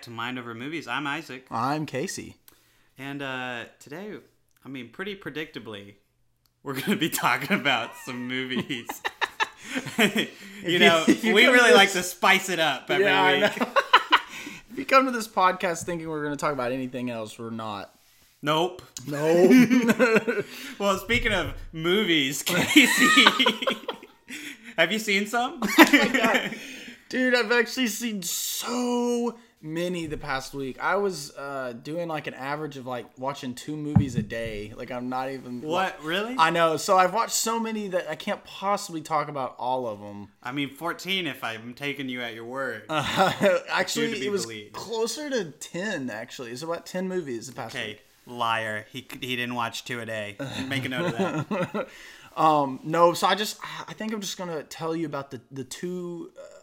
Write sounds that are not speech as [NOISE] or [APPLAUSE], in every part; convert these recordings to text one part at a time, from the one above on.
Back to Mind Over Movies. I'm Isaac, I'm Casey. and uh, today, I mean, pretty predictably, we're going to be [LAUGHS] talking about some movies. [LAUGHS] you know, you we really to like to spice it up every Yeah, week. [LAUGHS] if you come to this podcast thinking we're going to talk about anything else, we're not. Nope. Nope. Well, speaking of movies, Casey, have you seen some? Dude, I've actually seen so many the past week. I was uh, doing like an average of like watching two movies a day. Like I'm not even. what? Really? I know. So I've watched so many that I can't possibly talk about all of them. I mean, 14 if I'm taking you at your word. [LAUGHS] actually, it was believed. closer to ten. Actually, it's about ten movies the past okay, week. liar. He, he didn't watch two a day. Make a note of that. [LAUGHS] um, No, so I just I think I'm just gonna tell you about the the two uh,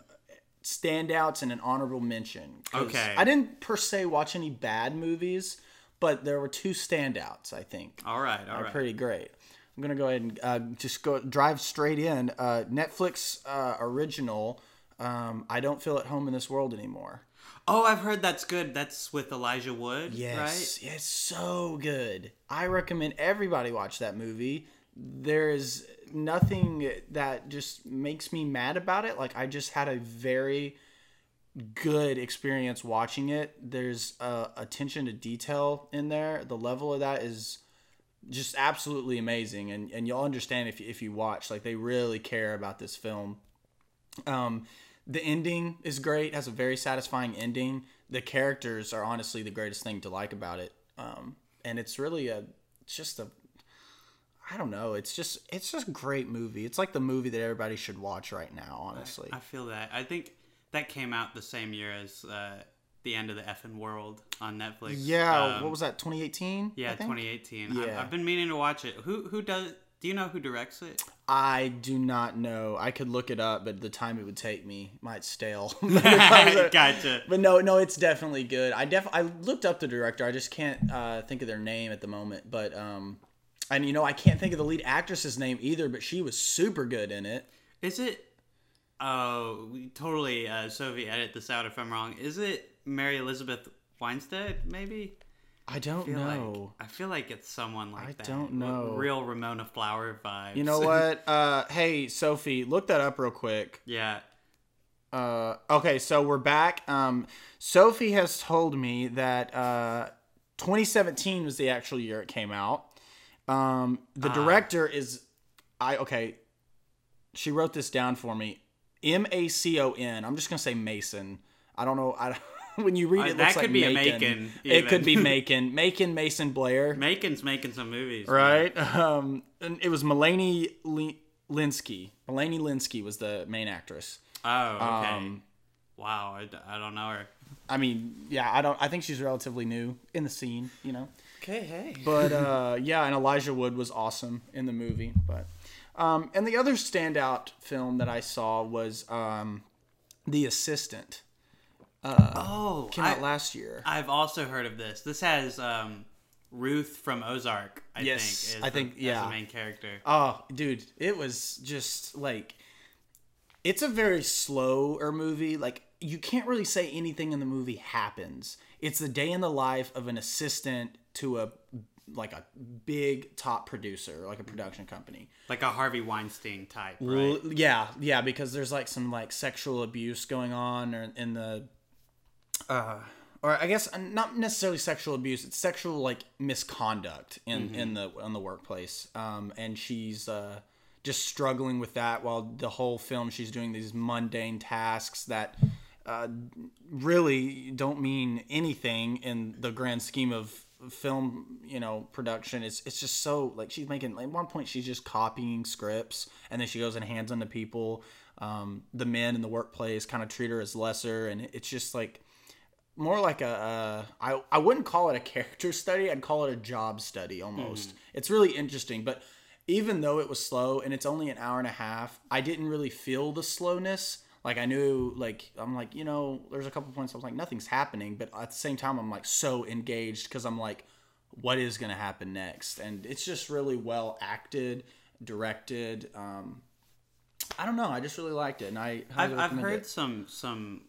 standouts and an honorable mention. Okay. I didn't per se watch any bad movies, but there were two standouts. I think All right, all are pretty great. I'm gonna go ahead and uh, just go drive straight in. Uh, Netflix uh, original. Um, I don't feel at home in this world anymore. Oh, I've heard that's good. That's with Elijah Wood, Yes, right? it's so good. I recommend everybody watch that movie. There is nothing that just makes me mad about it. Like I just had a very good experience watching it. There's uh, attention to detail in there. The level of that is just absolutely amazing, and and you'll understand if you, if you watch. Like they really care about this film. Um, the ending is great. Has a very satisfying ending. The characters are honestly the greatest thing to like about it. Um, and it's really a just a I don't know. It's just it's just a great movie. It's like the movie that everybody should watch right now. Honestly, I feel that. I think that came out the same year as uh, The End of the Effing World on Netflix. yeah. Um, what was that? 2018. Yeah, I think? 2018. I've, Yeah. I've been meaning to watch it. Who who does? Do you know who directs it? I do not know. I could look it up, but the time it would take me might stale. [LAUGHS] [LAUGHS] gotcha. But no, no, it's definitely good. I def I looked up the director. I just can't uh, think of their name at the moment. But um, and you know I can't think of the lead actress's name either. But she was super good in it. Is it? Oh, totally. Uh, Sophie, edit this out if I'm wrong. Is it Mary Elizabeth Winstead? Maybe. I don't I know. like I feel like it's someone like I that. I don't know. Real Ramona Flower vibes. You know what? [LAUGHS] Uh, hey Sophie, look that up real quick. yeah. Uh, okay, so we're back. Um, Sophie has told me that uh, 2017 was the actual year it came out. Um, the director is, I okay. She wrote this down for me. M A C O N. I'm just gonna say Mason. I don't know. I [LAUGHS] when you read Uh, it, it that could like be a Macon. It could be. [LAUGHS] Macon. Macon Mason Blair. Macon's making some movies. man. right? [LAUGHS] Um, and it was Melanie Li- Lynskey. Melanie Lynskey was the main actress. Oh, okay. Um, wow, I don't know her. I mean, yeah, I don't. I think she's relatively new in the scene, you know. Okay, hey. But [LAUGHS] uh, yeah, and Elijah Wood was awesome in the movie. But um, and the other standout film that I saw was um, The Assistant. Oh, Came I, out last year. I've also heard of this. This has um, Ruth from Ozark. I Yes, think. is I the- think- yeah. the main character. Oh, dude, it was just like it's a very slower movie. Like you can't really say anything in the movie happens. It's the day in the life of an assistant to a like a big top producer, like a production company. Like a Harvey Weinstein type, right? L- Yeah, yeah, because there's like some like sexual abuse going on or in the uh or I guess uh, not necessarily sexual abuse, it's sexual like misconduct in in the in the workplace. Um and she's uh just struggling with that while the whole film she's doing these mundane tasks that uh, really don't mean anything in the grand scheme of film, you know, production. It's it's just so like she's making like, at one point she's just copying scripts and then she goes and hands them to people. Um, the men in the workplace kind of treat her as lesser, and it's just like more like a uh, I I wouldn't call it a character study. I'd call it a job study almost. It's really interesting, but even though it was slow and it's only an hour and a half, I didn't really feel the slowness. Like I knew, like I'm like, you know, there's a couple points I was like, nothing's happening, but at the same time, I'm like so engaged because I'm like, what is gonna happen next? And it's just really well acted, directed. Um, I don't know, I just really liked it, and I I've, I've heard it. some some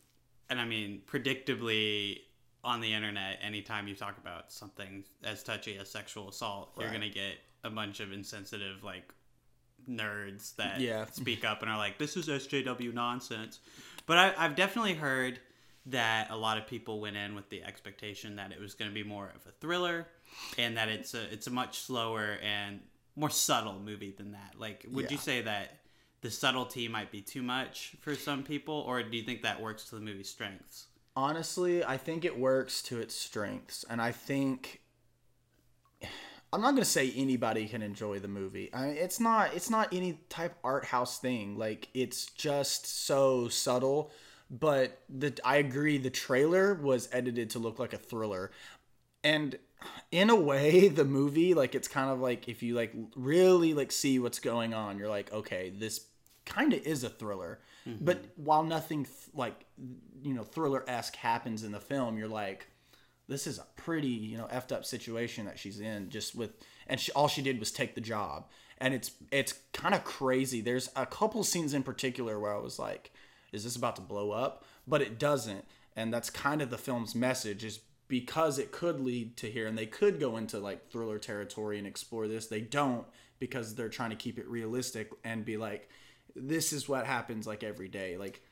and I mean, predictably on the internet, anytime you talk about something as touchy as sexual assault, you're gonna get a bunch of insensitive like nerds that Yeah. speak up and are like, "This is SJW nonsense." But I, I've definitely heard that a lot of people went in with the expectation that it was going to be more of a thriller, and that it's a it's a much slower and more subtle movie than that. Like, would you say that the subtlety might be too much for some people, or do you think that works to the movie's strengths? Honestly, I think it works to its strengths, and I think I'm not gonna say anybody can enjoy the movie. I mean, it's not it's not any type art house thing. Like it's just so subtle. But the I agree. The trailer was edited to look like a thriller, and in a way, [LAUGHS] the movie like it's kind of like if you like really like see what's going on, you're like, okay, this kind of is a thriller. But mm-hmm. while nothing th- like you know thriller esque happens in the film, you're like, this is a pretty you know effed up situation that she's in just with and she, all she did was take the job. And it's it's kind of crazy. There's a couple scenes in particular where i was like is this about to blow up? But it doesn't. And that's kind of the film's message is because it could lead to here and they could go into like thriller territory and explore this. They don't because they're trying to keep it realistic and be like this is what happens like every day. Like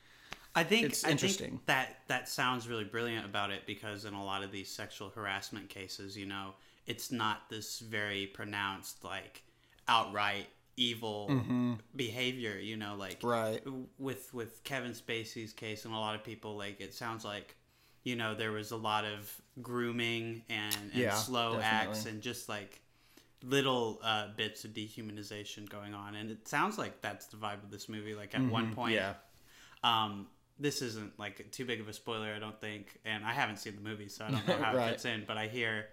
I think It's I think interesting. that that sounds really brilliant about it because in a lot of these sexual harassment cases, you know, it's not this very pronounced like outright evil behavior. You know, like Mm-hmm. Right. with with Kevin Spacey's case and a lot of people, like it sounds like you know there was a lot of grooming and, and Yeah, slow acts and just like little uh, bits of dehumanization going on and it sounds like that's the vibe of this movie like at one point yeah um, this isn't like too big of a spoiler, I don't think, and I haven't seen the movie, so I don't [LAUGHS] know how Right. it fits in. But I hear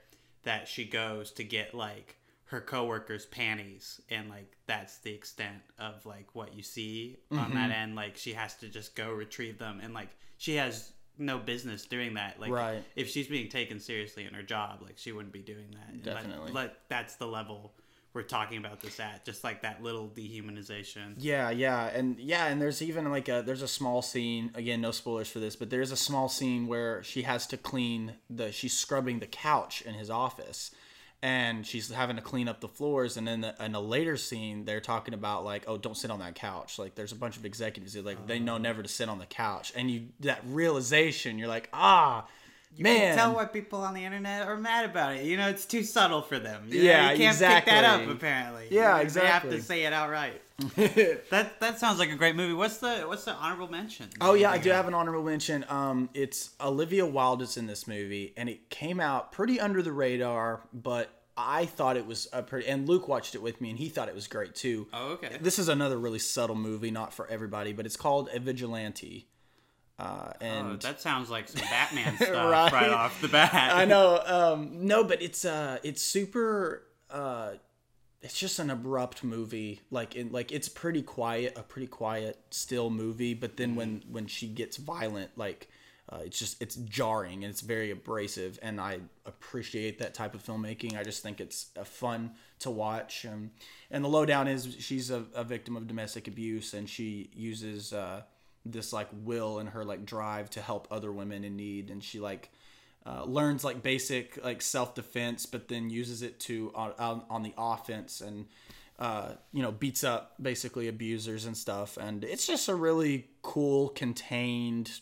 that she goes to get like her coworkers' panties, and like that's the extent of like what you see on Mm-hmm. that end. Like she has to just go retrieve them, and like she has no business doing that. Like Right. if she's being taken seriously in her job, like she wouldn't be doing that. And, like, Definitely. like, that's the level we're talking about this at, just like that little dehumanization. Yeah, yeah, and yeah, and there's even like a there's a small scene again, no spoilers for this, but there's a small scene where she has to clean the she's scrubbing the couch in his office, and she's having to clean up the floors, and then the, in a later scene they're talking about like, oh, don't sit on that couch. Like there's a bunch of executives that like they know never to sit on the couch, and you that realization, you're like, ah, man, tell why people on the internet are mad about it. You know, it's too subtle for them. You Yeah, know, you can't pick that up. Apparently, Yeah, exactly. They have to say it outright. [LAUGHS] that that sounds like a great movie. What's the what's the honorable mention? Oh yeah, I do have an honorable mention. Um, it's Olivia Wilde is in this movie, and it came out pretty under the radar, but I thought it was a pretty. And Luke watched it with me, and he thought it was great too. Oh okay. This is another really subtle movie, not for everybody, but it's called A Vigilante. Uh, and Oh, that sounds like some Batman [LAUGHS] stuff Right. right. off the bat. I know. Um, no, but it's uh, it's super. Uh, it's just an abrupt movie. Like in like it's pretty quiet, a pretty quiet, still movie. But then when when she gets violent, like uh, it's just it's jarring and it's very abrasive. And I appreciate that type of filmmaking. I just think it's uh, fun to watch. Um, and the lowdown is she's a, a victim of domestic abuse, and she uses. Uh, this like will and her like drive to help other women in need and she like uh, learns like basic like self-defense but then uses it to on, on, on the offense and uh, you know beats up basically abusers and stuff and it's just a really cool contained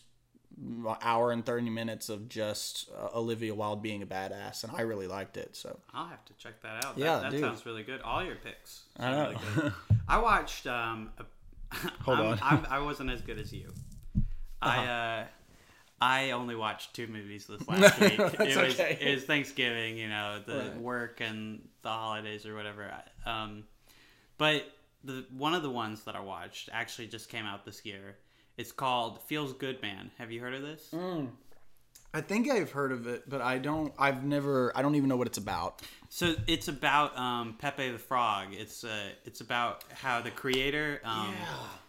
hour and 30 minutes of just uh, olivia wilde being a badass and i really liked it so I'll have to check that out. Yeah, that, dude. sounds really good. All your picks. I know. Really good. [LAUGHS] I watched. Um, a, [LAUGHS] Hold I'm, on. I'm, I wasn't as good as you. I uh, I only watched two movies this [LAUGHS] last week. Uh-huh. It was okay. it was Thanksgiving, you know, the Right. work and the holidays or whatever. Um, but the one of the ones that I watched actually just came out this year. It's called Feels Good Man. Have you heard of this? Mm. I think i've heard of it but i don't i've never i don't even know what it's about So it's about um, Pepe the Frog. It's uh, it's about how the creator um,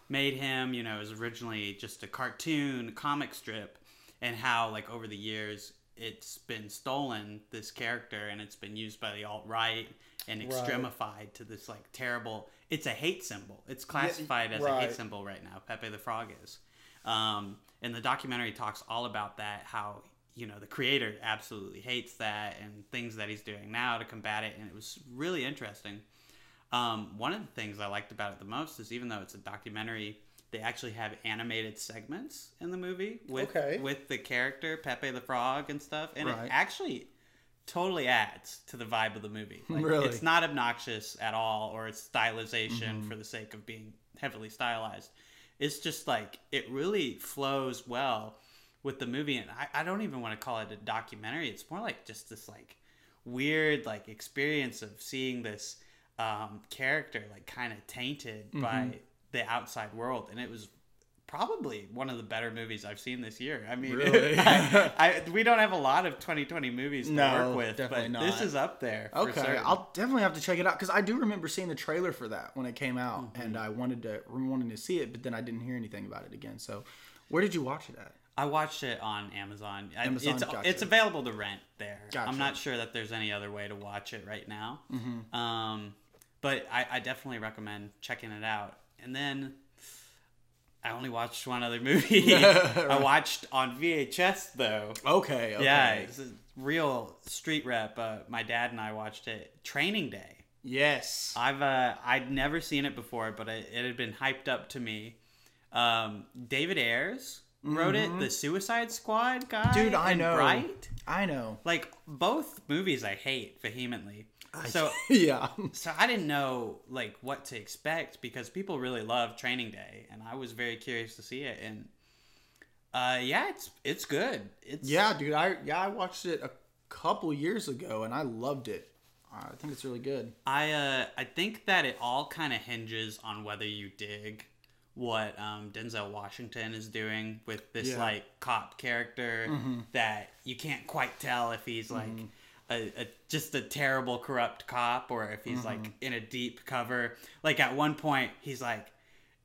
made him. You know, it was originally just a cartoon comic strip, and how like over the years it's been stolen this character and it's been used by the alt right and extremified to this like terrible. It's a hate symbol. It's classified as a hate symbol right now. Pepe the Frog is. Um, and the documentary talks all about that, how you know the creator absolutely hates that and things that he's doing now to combat it, and it was really interesting. Um, one of the things I liked about it the most is even though it's a documentary, they actually have animated segments in the movie with Okay. with the character Pepe the Frog and stuff, and Right. it actually totally adds to the vibe of the movie. [LAUGHS] Like, Really? it's not obnoxious at all, or it's stylization Mm-hmm. for the sake of being heavily stylized. It's just like it really flows well with the movie, and I, I don't even want to call it a documentary. It's more like just this like weird like experience of seeing this um, character like kind of tainted Mm-hmm. by the outside world, and it was probably one of the better movies I've seen this year. I mean, Really? [LAUGHS] I, I, we don't have a lot of 2020 movies to No, work with, but this is up there. Okay. I'll definitely have to check it out because I do remember seeing the trailer for that when it came out, Mm-hmm. and I wanted to wanted to see it, but then I didn't hear anything about it again. So, where did you watch it at? I watched it on Amazon. Amazon, it's, gotcha. it's available to rent there. Gotcha. I'm not sure that there's any other way to watch it right now. Um, but I, I definitely recommend checking it out. And then I only watched one other movie. [LAUGHS] I watched on VHS though. Okay, okay. Yeah, it's a real street rep. Uh, my dad and I watched it. Training Day. Yes. I've uh, I'd never seen it before, but it, it had been hyped up to me. Um, David Ayers wrote it, the Suicide Squad guy. Mm-hmm. Dude, I and know. Bright. I know. Like both movies, I hate vehemently. So [LAUGHS] yeah. so I didn't know like what to expect because people really love Training Day, and I was very curious to see it. And uh, yeah, it's it's good. It's Yeah, dude. I yeah I watched it a couple years ago and I loved it. I think it's really good. I uh I think that it all kind of hinges on whether you dig what um, Denzel Washington is doing with this Yeah. like cop character that you can't quite tell if he's like a, a just a terrible corrupt cop or if he's like in a deep cover. Like at one point he's like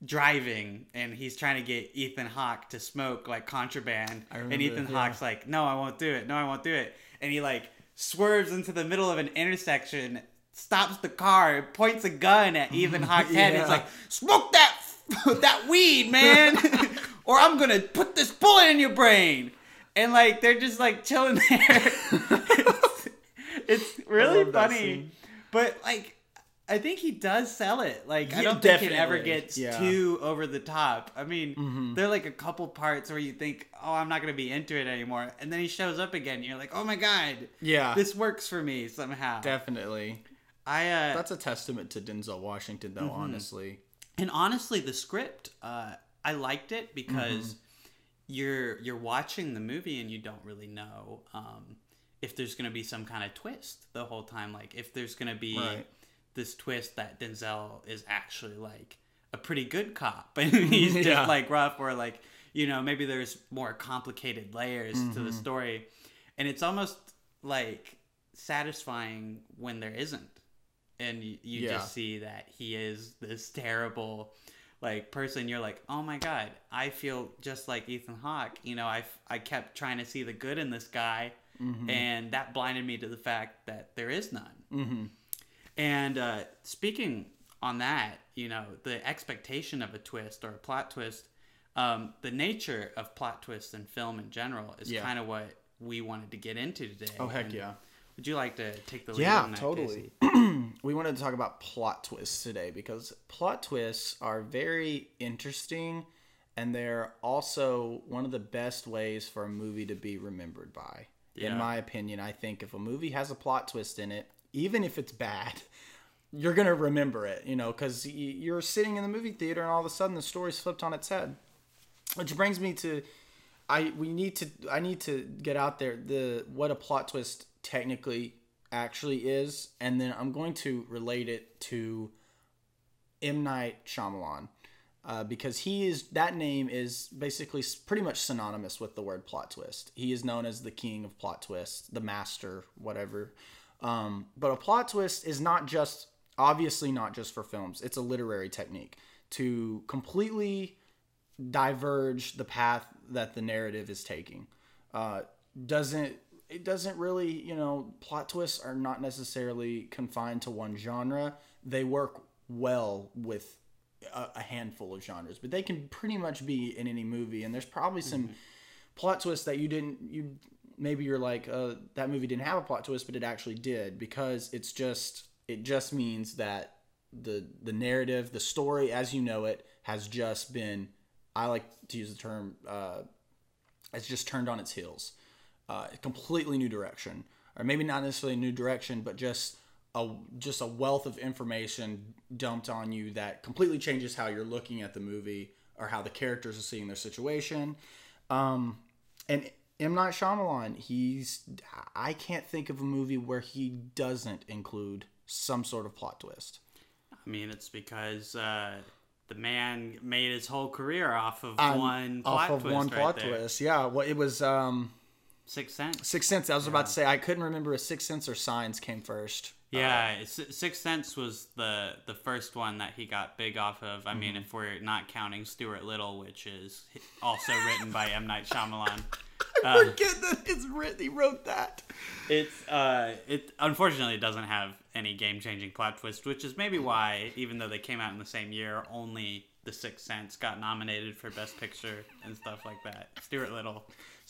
driving and he's trying to get Ethan Hawke to smoke like contraband. And Ethan yeah. Hawke's like no I won't do it. No I won't do it. And he like swerves into the middle of an intersection stops the car points a gun at Ethan Hawke's [LAUGHS] head and it's like smoke that [LAUGHS] that weed man [LAUGHS] or I'm gonna put this bullet in your brain and like they're just like chilling there [LAUGHS] it's, it's really funny but like I think he does sell it. Like I don't think it ever gets Yeah. too over the top. I mean, there are like a couple parts where you think, "Oh, I'm not gonna be into it anymore," and then he shows up again. And you're like, "Oh my god, Yeah. this works for me somehow." definitely. I uh, That's a testament to Denzel Washington though, honestly. And honestly, the script, uh, I liked it because Mm-hmm. you're you're watching the movie and you don't really know um, if there's gonna be some kind of twist the whole time. Like if there's gonna be Right. this twist that Denzel is actually like a pretty good cop [LAUGHS] and [LAUGHS] he's just like rough or like you know maybe there's more complicated layers to Mm-hmm. the story and it's almost like satisfying when there isn't and you, you Yeah. just see that he is this terrible like person you're like oh my god i feel just like ethan hawke you know i, I kept trying to see the good in this guy and that blinded me to the fact that there is none Mm-hmm. and uh, speaking on that, you know, the expectation of a twist or a plot twist, um, the nature of plot twists in film in general is Yeah. kind of what we wanted to get into today. Oh heck And yeah. Would you like to take the lead Yeah, on that, totally. [CLEARS THROAT] We wanted to talk about plot twists today because plot twists are very interesting and they're also one of the best ways for a movie to be remembered by. Yeah. In my opinion, I think if a movie has a plot twist in it, even if it's bad, [LAUGHS] you're going to remember it, you know, because you're sitting in the movie theater and all of a sudden the story's flipped on its head. Which brings me to I we need to I need to get out there the what a plot twist technically actually is, and then I'm going to relate it to M Night Shyamalan. Uh, because he is that name is basically pretty much synonymous with the word plot twist. He is known as the king of plot twists, the master, whatever. Um, but a plot twist is not just obviously not just for films. It's a literary technique to completely diverge the path that the narrative is taking. Uh, doesn't it doesn't really you know plot twists are not necessarily confined to one genre. They work well with a, a handful of genres, but they can pretty much be in any movie. And there's probably some plot twists that you didn't you maybe you're like uh, that movie didn't have a plot twist, but it actually did because it's just it just means that the the narrative, the story as you know it, has just been I like to use the term uh, it's just turned on its heels, uh, completely new direction, or maybe not necessarily a new direction, but just a just a wealth of information dumped on you that completely changes how you're looking at the movie or how the characters are seeing their situation. Um, and M Night Shyamalan, he's I can't think of a movie where he doesn't include some sort of plot twist. I mean, it's because uh, the man made his whole career off of Um, one off plot of twist one right plot there. twist. Yeah, well, it was um, Sixth Sense. Sixth Sense. I was about to say I couldn't remember if Sixth Sense or Signs came first. Yeah, S- Sixth Sense was the the first one that he got big off of. I Mm-hmm. mean, if we're not counting Stuart Little, which is also written by M Night Shyamalan. [LAUGHS] I forget that it's written. He wrote that. It's uh, it unfortunately doesn't have any game changing plot twist, which is maybe why, even though they came out in the same year, only The Sixth Sense got nominated for Best Picture and stuff like that. Stuart Little.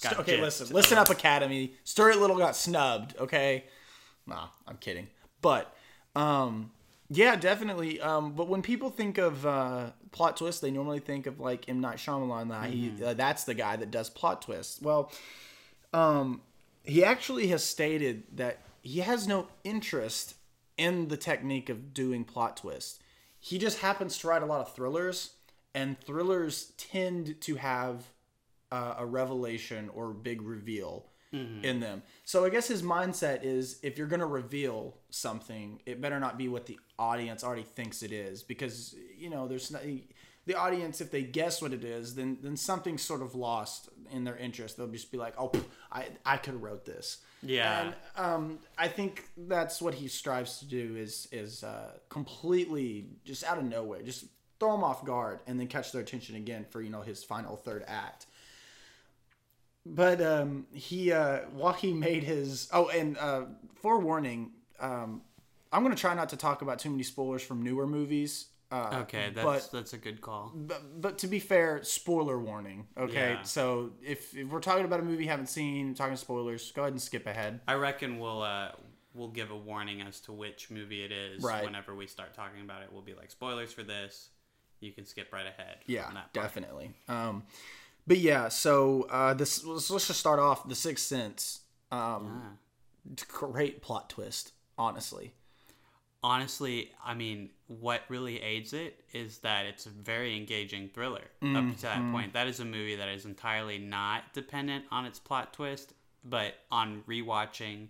Okay, listen, listen up, Academy. Stuart Little got snubbed. Okay, nah, I'm kidding. But um, yeah, definitely. Um, but when people think of uh, plot twists, they normally think of like M Night Shyamalan. That he, uh, that's the guy that does plot twists. Well, um, he actually has stated that he has no interest in the technique of doing plot twists. He just happens to write a lot of thrillers, and thrillers tend to have uh, a revelation or big reveal in them. So I guess his mindset is if you're going to reveal something, it better not be what the audience already thinks it is because you know there's not, the audience if they guess what it is, then then something's sort of lost in their interest. They'll just be like, "Oh, I I could have wrote this." Yeah. And um, I think that's what he strives to do is is uh, completely just out of nowhere, just throw them off guard and then catch their attention again for you know his final third act. But um, he uh, while he made his oh and uh, forewarning, um, I'm gonna try not to talk about too many spoilers from newer movies. Uh, Okay, that's but that's a good call. but, but to be fair, spoiler warning. Okay, Yeah. so if, if we're talking about a movie you haven't seen, talking spoilers, go ahead and skip ahead. I reckon we'll uh we'll give a warning as to which movie it is Right. whenever we start talking about it. We'll be like spoilers for this. You can skip right ahead. Yeah, on that part. definitely. Um, but yeah, so uh, this let's, let's just start off the Sixth Sense. Um, Great plot twist, honestly. Honestly, I mean, what really aids it is that it's a very engaging thriller up to that point. That is a movie that is entirely not dependent on its plot twist, but on rewatching,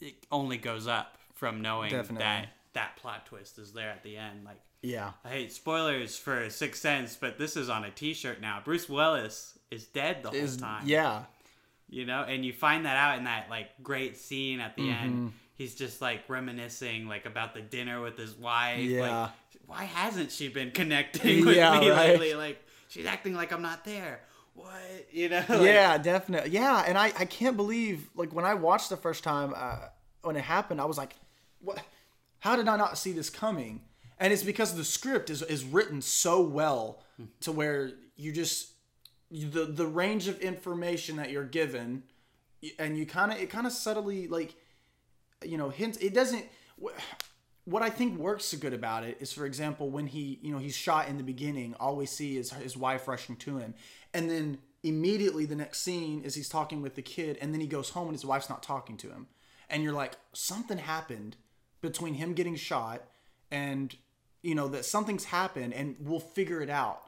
it only goes up from knowing Definitely. that that plot twist is there at the end. Like, Yeah, I hate spoilers for Sixth Sense, but this is on a T-shirt now. Bruce Willis is dead the whole is time. yeah, you know, and you find that out in that like great scene at the Mm-hmm. end. He's just like reminiscing like about the dinner with his wife. Yeah. Like, why hasn't she been connecting [LAUGHS] with Yeah, me right. lately? Like, she's acting like I'm not there. What? [LAUGHS] You know? Like, yeah, definitely. Yeah, and I I can't believe like when I watched the first time uh, when it happened, I was like, what? How did I not see this coming? And it's because the script is is written so well to where you just the the range of information that you're given, and you kind of it kind of subtly like you know hints. It doesn't. What I think works so good about it is, for example, when he you know he's shot in the beginning, all we see is his wife rushing to him, and then immediately the next scene is he's talking with the kid, and then he goes home and his wife's not talking to him, and you're like something happened between him getting shot and you know that something's happened, and we'll figure it out.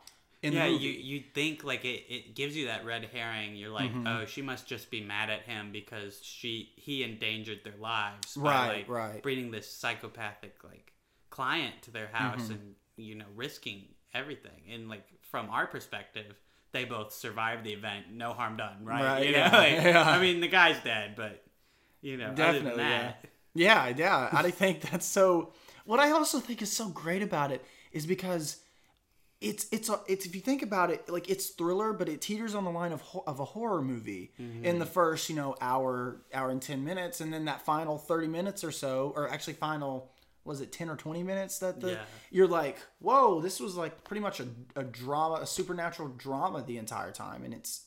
Yeah, you you think like it, it gives you that red herring. You're like, Mm-hmm. oh, she must just be mad at him because she he endangered their lives by Right, like right. bringing this psychopathic like client to their house Mm-hmm. and you know risking everything. And like from our perspective, they both survived the event, no harm done, right? Right, You know, yeah, like, [LAUGHS] yeah. I mean, the guy's dead, but you know, Definitely, yeah. Yeah, yeah. I think that's so. What I also think is so great about it is because it's it's a, it's if you think about it, like it's thriller, but it teeters on the line of ho- of a horror movie in the first you know hour hour and ten minutes, and then that final thirty minutes or so, or actually final was it 10 or 20 minutes that the Yeah. you're like whoa this was like pretty much a, a drama a supernatural drama the entire time and it's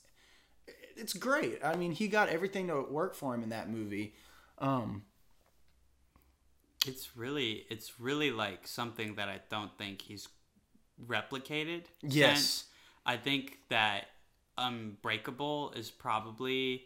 it's great. I mean he got everything to work for him in that movie. Um It's really, it's really like something that I don't think he's replicated. Yes. since. I think that Unbreakable is probably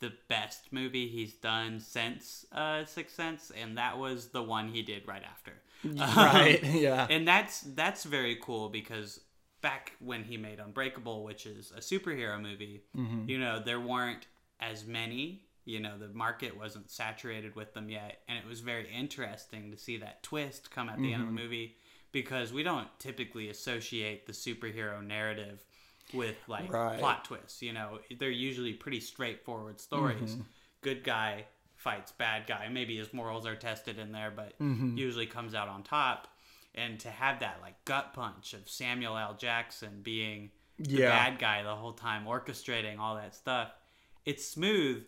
the best movie he's done since uh, Sixth Sense, and that was the one he did right after. [LAUGHS] right yeah and that's that's very cool because back when he made Unbreakable, which is a superhero movie, Mm-hmm. you know, there weren't as many. You know, the market wasn't saturated with them yet, and it was very interesting to see that twist come at the end of Mm-hmm. the movie because we don't typically associate the superhero narrative with like Right. plot twists. You know, they're usually pretty straightforward stories. Mm-hmm. Good guy fights bad guy. Maybe his morals are tested in there, but Mm-hmm. usually comes out on top. And to have that like gut punch of Samuel L. Jackson being the Yeah. bad guy the whole time, orchestrating all that stuff, it's smooth,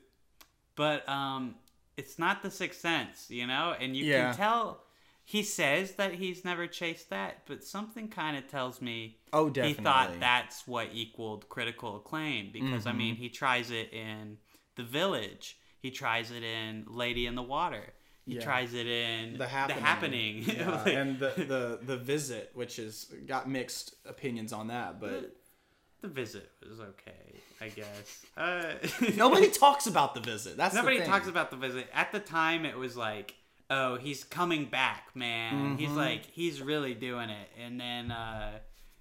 but um, it's not the Sixth Sense, you know. And you Yeah. can tell he says that he's never chased that, but something kind of tells me Oh, he thought that's what equaled critical acclaim because I Mm-hmm. mean he tries it in The Village, he tries it in Lady in the Water, he Yeah. tries it in the happening, Happening. [LAUGHS] Yeah, Like, and the, the [LAUGHS] the visit which is got mixed opinions on that but the visit was okay, I guess. [LAUGHS] Uh, nobody [LAUGHS] talks about the visit that's Nobody the thing. talks about the visit. At the time, it was like, oh, he's coming back, man. He's Mm-hmm. like, he's really doing it. And then uh,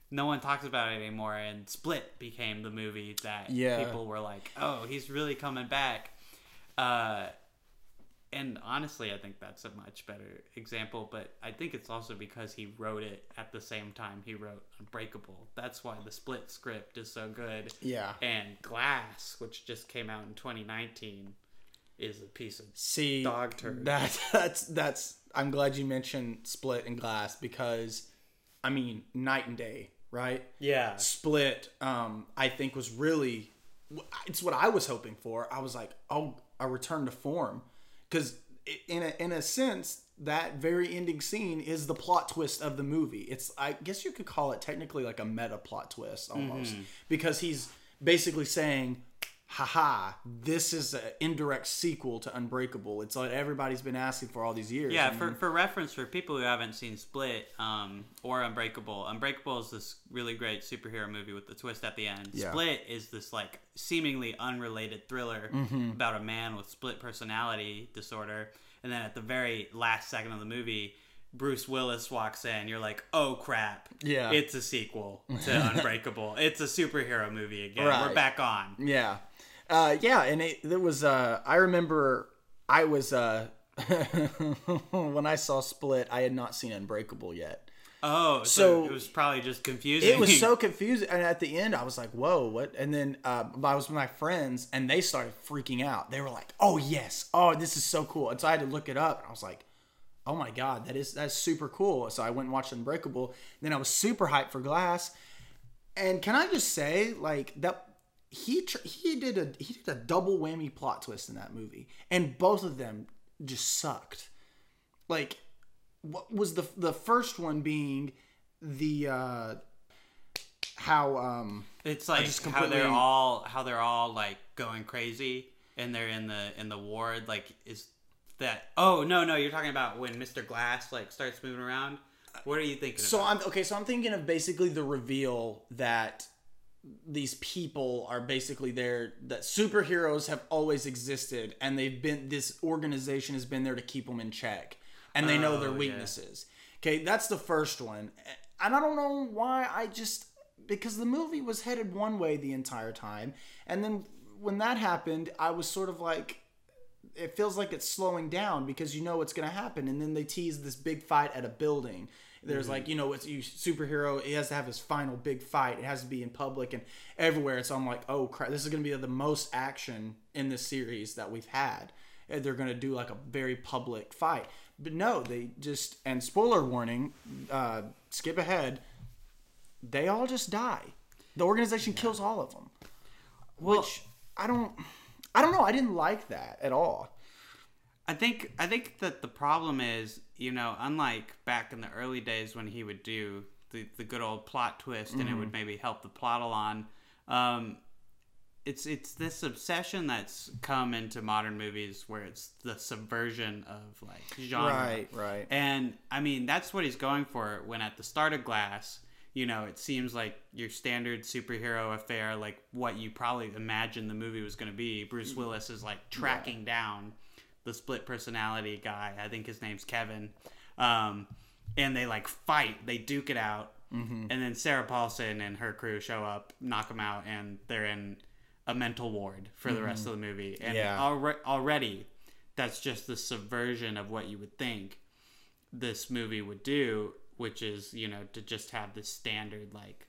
no one talks about it anymore. And Split became the movie that Yeah. people were like, oh, he's really coming back. Uh, and honestly, I think that's a much better example. But I think it's also because he wrote it at the same time he wrote Unbreakable. That's why the Split script is so good. yeah And Glass, which just came out in 2019, is a piece of See, Dog turd. That [LAUGHS] that's that's. I'm glad you mentioned Split and Glass because, I mean, night and day, right? yeah. Split, um, I think was really, it's what I was hoping for. I was like, oh, a return to form, because in a in a sense, that very ending scene is the plot twist of the movie. It's I guess you could call it technically like a meta plot twist almost, mm-hmm. because he's basically saying. Haha, this is an indirect sequel to Unbreakable. It's what everybody's been asking for all these years. Yeah, for, for reference, for people who haven't seen Split um, or Unbreakable, Unbreakable is this really great superhero movie with the twist at the end. Yeah. Split is this like seemingly unrelated thriller Mm-hmm. about a man with split personality disorder, and then at the very last second of the movie, Bruce Willis walks in. You're like, oh crap! Yeah. it's a sequel to [LAUGHS] Unbreakable. it's a superhero movie again. Right. We're back on. Yeah. Uh, yeah, and it there was uh I remember I was uh [LAUGHS] when I saw Split, I had not seen Unbreakable yet. Oh, so, So- it was probably just confusing. It was so [LAUGHS] confusing and at the end I was like, "Whoa, what?" And then uh I was with my friends and they started freaking out. They were like, "Oh, yes. Oh, this is so cool." And so I had to look it up and I was like, "Oh my god, that is that's super cool." So I went and watched Unbreakable. Then I was super hyped for Glass. And can I just say like that he tr- he did a he did a double whammy plot twist in that movie and both of them just sucked. Like what was the the first one being the uh how um It's like just how they're all how they're all like going crazy and they're in the in the ward. Like is that? Oh no no, you're talking about when Mr. Glass like starts moving around. What are you thinking? so about? I'm okay so I'm thinking of basically the reveal that these people are basically there that superheroes have always existed and they've been this organization has been there to keep them in check and they know their Oh, yeah. weaknesses. Okay that's the first one. And i don't know why i just because the movie was headed one way the entire time and then when that happened i was sort of like it feels like it's slowing down because you know what's going to happen and then they tease this big fight at a building there's like you know it's you superhero he has to have his final big fight. It has to be in public and everywhere. So i'm like oh crap this is going to be the most action in this series that we've had. And they're going to do like a very public fight. But no they just and spoiler warning uh skip ahead they all just die. The organization kills all of them. Which i don't i don't know. I didn't like that at all I think I think that the problem is, you know, unlike back in the early days when he would do the, the good old plot twist and it would maybe help the plot along, um, it's it's this obsession that's come into modern movies where it's the subversion of like genre. Right, right. And I mean, that's what he's going for when at the start of Glass, you know, it seems like your standard superhero affair, like what you probably imagined the movie was going to be. Bruce Willis is like tracking down the split personality guy. I think his name's Kevin. Um, and they like fight, they duke it out. Mm-hmm. And then Sarah Paulson and her crew show up, knock him out, and they're in a mental ward for the rest of the movie. And Yeah. alre- already, that's just the subversion of what you would think this movie would do, which is, you know, to just have this standard, like,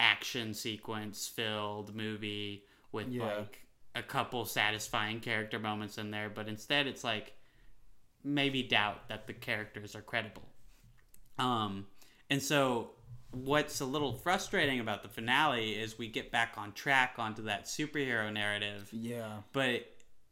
action sequence filled movie with, Yeah. like, a couple satisfying character moments in there. But instead, it's like, maybe doubt that the characters are credible. Um, and so what's a little frustrating about the finale is we get back on track onto that superhero narrative, Yeah. but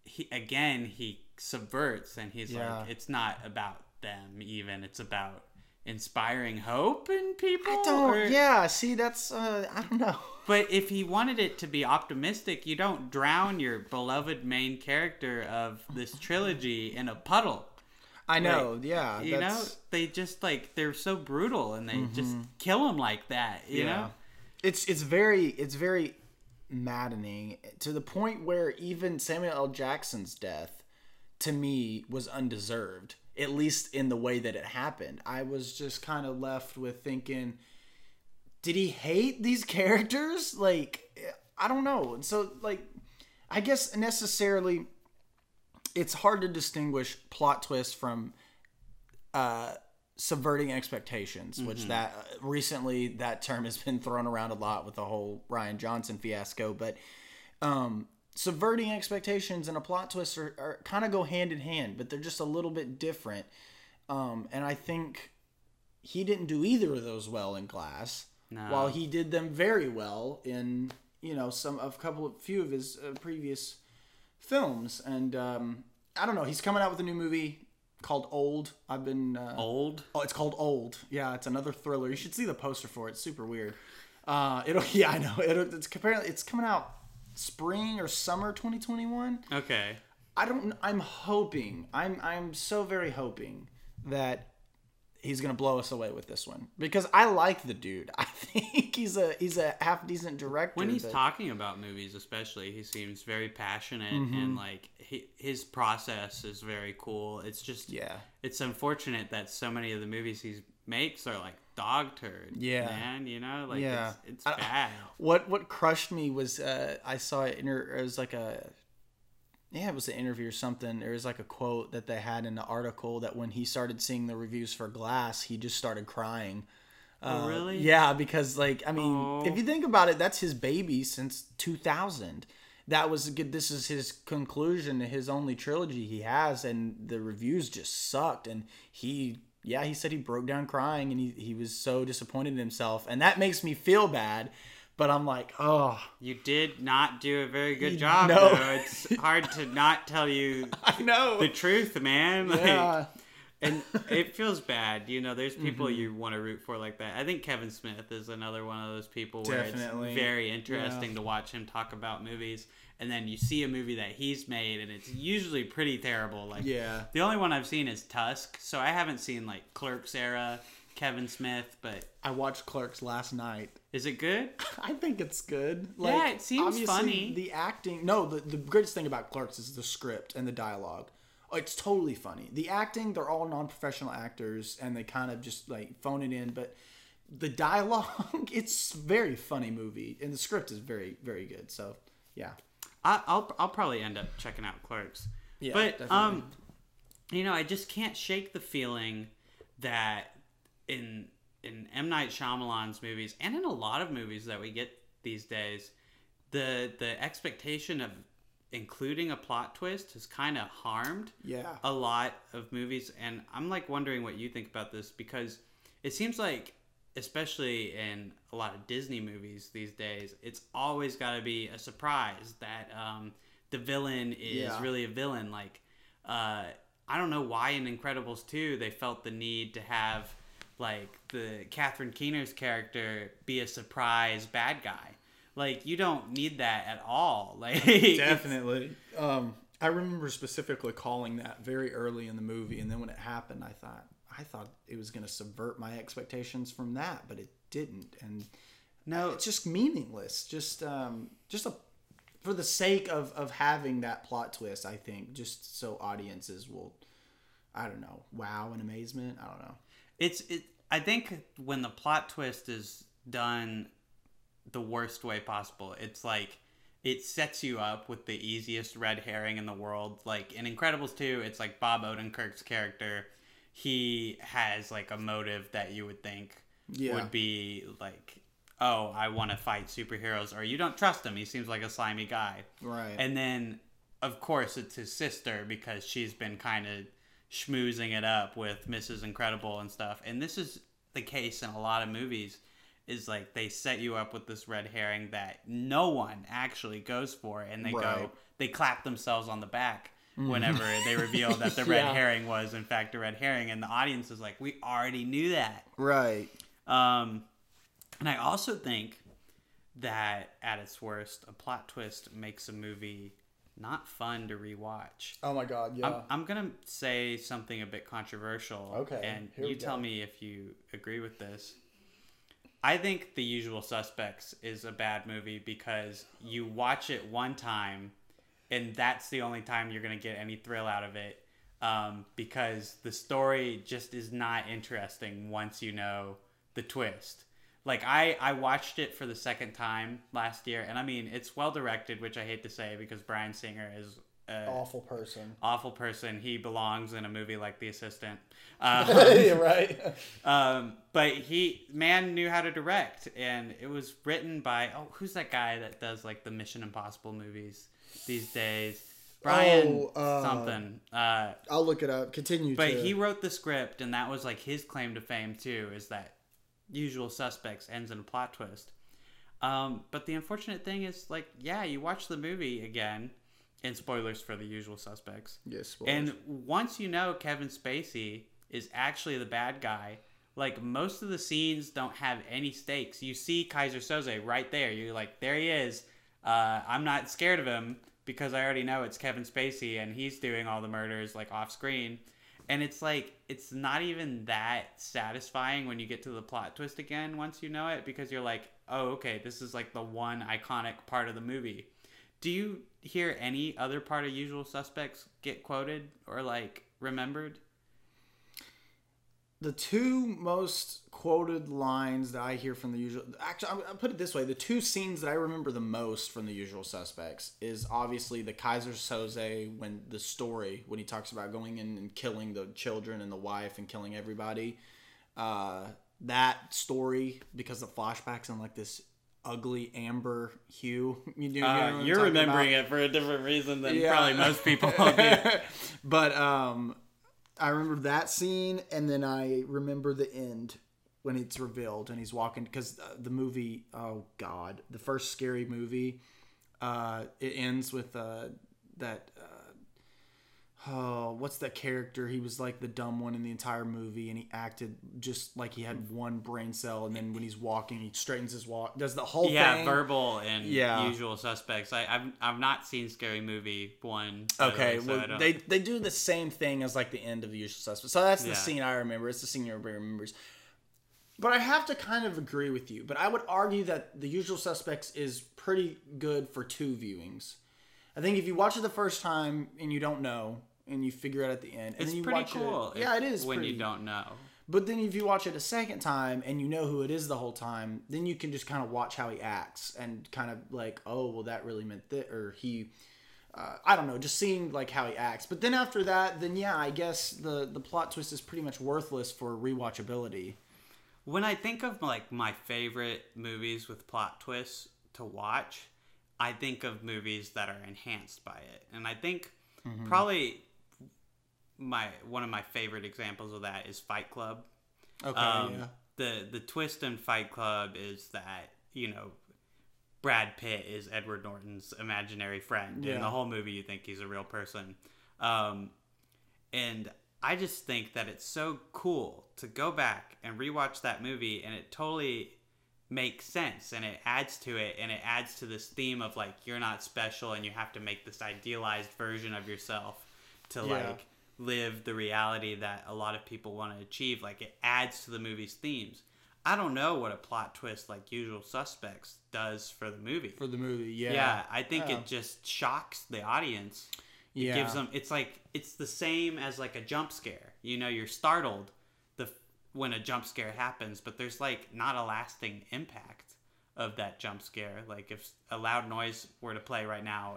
he again he subverts and he's Yeah. like it's not about them even it's about inspiring hope in people I don't. or- Yeah. See, that's. Uh, I don't know. [LAUGHS] but if he wanted it to be optimistic you don't drown your beloved main character of this trilogy in a puddle I know. yeah. you know they just like they're so brutal and they just kill him like that you know It's it's very it's very maddening to the point where even Samuel L. Jackson's death to me was undeserved. At least in the way that it happened. I was just kind of left with thinking did he hate these [LAUGHS] characters? Like I don't know. And so like I guess necessarily it's hard to distinguish plot twists from uh, subverting expectations, which that uh, recently that term has been thrown around a lot with the whole Rian Johnson fiasco. But um, subverting expectations and a plot twist are, are kind of go hand in hand, but they're just a little bit different. Um, and I think he didn't do either of those well in Glass, No. while he did them very well in you know some of a couple of few of his uh, previous films. And um, I don't know, he's coming out with a new movie called Old. I've been uh, old Oh, it's called Old. Yeah, it's another thriller. You should see the poster for it. It's super weird. Uh, it'll [LAUGHS] yeah, I know. It'll, it's apparently it's coming out spring or summer 2021. okay I don't. I'm hoping. I'm. I'm so very hoping that he's gonna blow us away with this one because I like the dude. [LAUGHS] I think he's a he's a half decent director. when he's but- talking about movies especially he seems very passionate Mm-hmm. and like he, his process is very cool it's just Yeah. it's unfortunate that so many of the movies he makes are like dog turd Yeah. man you know like Yeah. it's, it's I- bad What what crushed me was uh, I saw it. Inter- it was like a yeah, it was an interview or something. There was like a quote that they had in the article that when he started seeing the reviews for Glass, he just started crying. oh really Yeah, because like I mean, Aw. if you think about it, that's his baby since 2000. That was good. This is his conclusion to his only trilogy he has, and the reviews just sucked. And he, yeah, he said he broke down crying, and he he was so disappointed in himself, and that makes me feel bad. But I'm like, oh, you did not do a very good job no. though it's [LAUGHS] hard to not tell you [LAUGHS] I know. the truth man like, yeah, and it feels bad. You know, there's people Mm-hmm. you want to root for like that. I think Kevin Smith is another one of those people where Definitely. it's very interesting to watch him talk about movies. And then you see a movie that he's made, and it's usually pretty terrible. Like, yeah. the only one I've seen is Tusk, so I haven't seen like Clerks era Kevin Smith. But I watched Clerks last night. is it good? [LAUGHS] I think it's good. Yeah, it seems funny. The acting, no, the, the greatest thing about Clerks is the script and the dialogue. Oh, It's totally funny. The acting, they're all non-professional actors, and they kind of just like phone it in. But the dialogue, [LAUGHS] it's very funny movie, and the script is very, very good. So, yeah, I, I'll I'll probably end up checking out Clerks. Yeah, but definitely. um, you know, I just can't shake the feeling that in in M Night Shyamalan's movies and in a lot of movies that we get these days, the the expectation of including a plot twist has kind of harmed yeah, a lot of movies and i'm like wondering what you think about this because it seems like especially in a lot of disney movies these days it's always got to be a surprise that um, the villain is Yeah. really a villain like uh, I don't know why in Incredibles 2 they felt the need to have like the Catherine Keener's character be a surprise bad guy. Like you don't need that at all. [LAUGHS] Like Definitely. Um, I remember specifically calling that very early in the movie, and then when it happened, I thought I thought it was going to subvert my expectations from that, but it didn't, and no, it's just meaningless. Just um, just a for the sake of of having that plot twist. I think just so audiences will, I don't know, wow and amazement. I don't know. It's it. I think when the plot twist is done the worst way possible, it's like it sets you up with the easiest red herring in the world. Like in Incredibles 2, it's like Bob Odenkirk's character. He has like a motive that you would think Yeah. would be like, oh, I want to fight superheroes, or you don't trust him. He seems like a slimy guy. Right. And then, of course, it's his sister because she's been kind of schmoozing it up with Mrs. Incredible and stuff. And this is the case in a lot of movies. Is like they set you up with this red herring that no one actually goes for, and they go, they clap themselves on the back whenever they reveal that the [LAUGHS] red Yeah. herring was in fact a red herring, and the audience is like, we already knew that. right. Um, and I also think that at its worst, a plot twist makes a movie not fun to rewatch. Oh my God. Yeah. I'm, I'm gonna say something a bit controversial. Okay, And you tell go. me if you agree with this. I think The Usual Suspects is a bad movie because you watch it one time, and that's the only time you're gonna get any thrill out of it. Um, because the story just is not interesting once you know the twist. Like I, I watched it for the second time last year, and I mean it's well directed, which I hate to say because Bryan Singer is a Awful person. awful person. He belongs in a movie like The Assistant. [LAUGHS] Um, yeah, right. [LAUGHS] um, but he man knew how to direct, and it was written by oh, who's that guy that does like the Mission Impossible movies these days? Brian Oh, uh, something. Uh, I'll look it up. Continue. but to... he wrote the script, and that was like his claim to fame too. Is that Usual Suspects ends in a plot twist. Um, but the unfortunate thing is, like, yeah, you watch the movie again, and spoilers for the Usual Suspects. Yes. And once you know Kevin Spacey is actually the bad guy, like most of the scenes don't have any stakes. You see Keyser Söze right there. You're like, there he is. Uh, I'm not scared of him because I already know it's Kevin Spacey and he's doing all the murders like off screen. And it's like it's not even that satisfying when you get to the plot twist again once you know it because you're like, oh, okay, this is like the one iconic part of the movie. Do you hear any other part of Usual Suspects get quoted or like remembered? The two most quoted lines that I hear from the usual actually I'll put it this way the two scenes that I remember the most from the usual suspects is obviously the Keyser Söze when the story when he talks about going in and killing the children and the wife and killing everybody uh, that story because the flashbacks in like this ugly amber hue [LAUGHS] you know, uh, you're remembering about? it for a different reason than Yeah. probably most people. [LAUGHS] but um, I remember that scene, and then I remember the end when it's revealed and he's walking because uh, the movie. Oh God, the first scary movie. Uh, it ends with uh, that. Oh, what's that character? He was like the dumb one in the entire movie, and he acted just like he had one brain cell. And then when he's walking, he straightens his walk. Does the whole yeah, thing. verbal and Yeah. Usual Suspects. I, I've I've not seen Scary Movie one. Okay, so well, they they do the same thing as like the end of the usual Suspects. So that's the Yeah. scene I remember. It's the scene everybody remembers. But I have to kind of agree with you. But I would argue that the usual suspects is pretty good for two viewings. I think if you watch it the first time and you don't know and you figure out at the end, and it's then you pretty watch cool. It, yeah, it is when pretty. you don't know. But then if you watch it a second time and you know who it is the whole time, then you can just kind of watch how he acts and kind of like, oh, well, that really meant that, or he, uh, I don't know, just seeing like how he acts. But then after that, then yeah, I guess the the plot twist is pretty much worthless for rewatchability. When I think of like my favorite movies with plot twists to watch, I think of movies that are enhanced by it. And I think Mm-hmm. probably my one of my favorite examples of that is Fight Club. Okay, Um, yeah. The the twist in Fight Club is that you know Brad Pitt is Edward Norton's imaginary friend. Yeah. In the whole movie, you think he's a real person. Um, and I just think that it's so cool to go back and rewatch that movie, and it totally makes sense and it adds to it and it adds to this theme of like you're not special and you have to make this idealized version of yourself to Yeah. like live the reality that a lot of people want to achieve like it adds to the movie's themes. I don't know what a plot twist like usual suspects does for the movie. For the movie. Yeah, yeah, i think it just shocks the audience. It Yeah. gives them it's like it's the same as like a jump scare. You know you're startled the when a jump scare happens but there's like not a lasting impact of that jump scare. Like if a loud noise were to play right now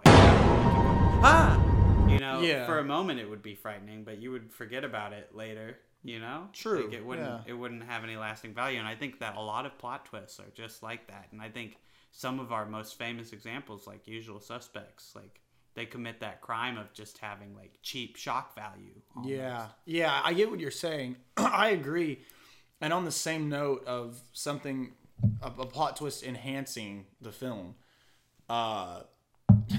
ah you know Yeah. for a moment it would be frightening but you would forget about it later you know True, like it wouldn't yeah. it wouldn't have any lasting value and i think that a lot of plot twists are just like that and i think some of our most famous examples like usual suspects like they commit that crime of just having like cheap shock value almost. Yeah, yeah, I get what you're saying. [CLEARS THROAT] I agree. And on the same note of something, a, a plot twist enhancing the film, uh,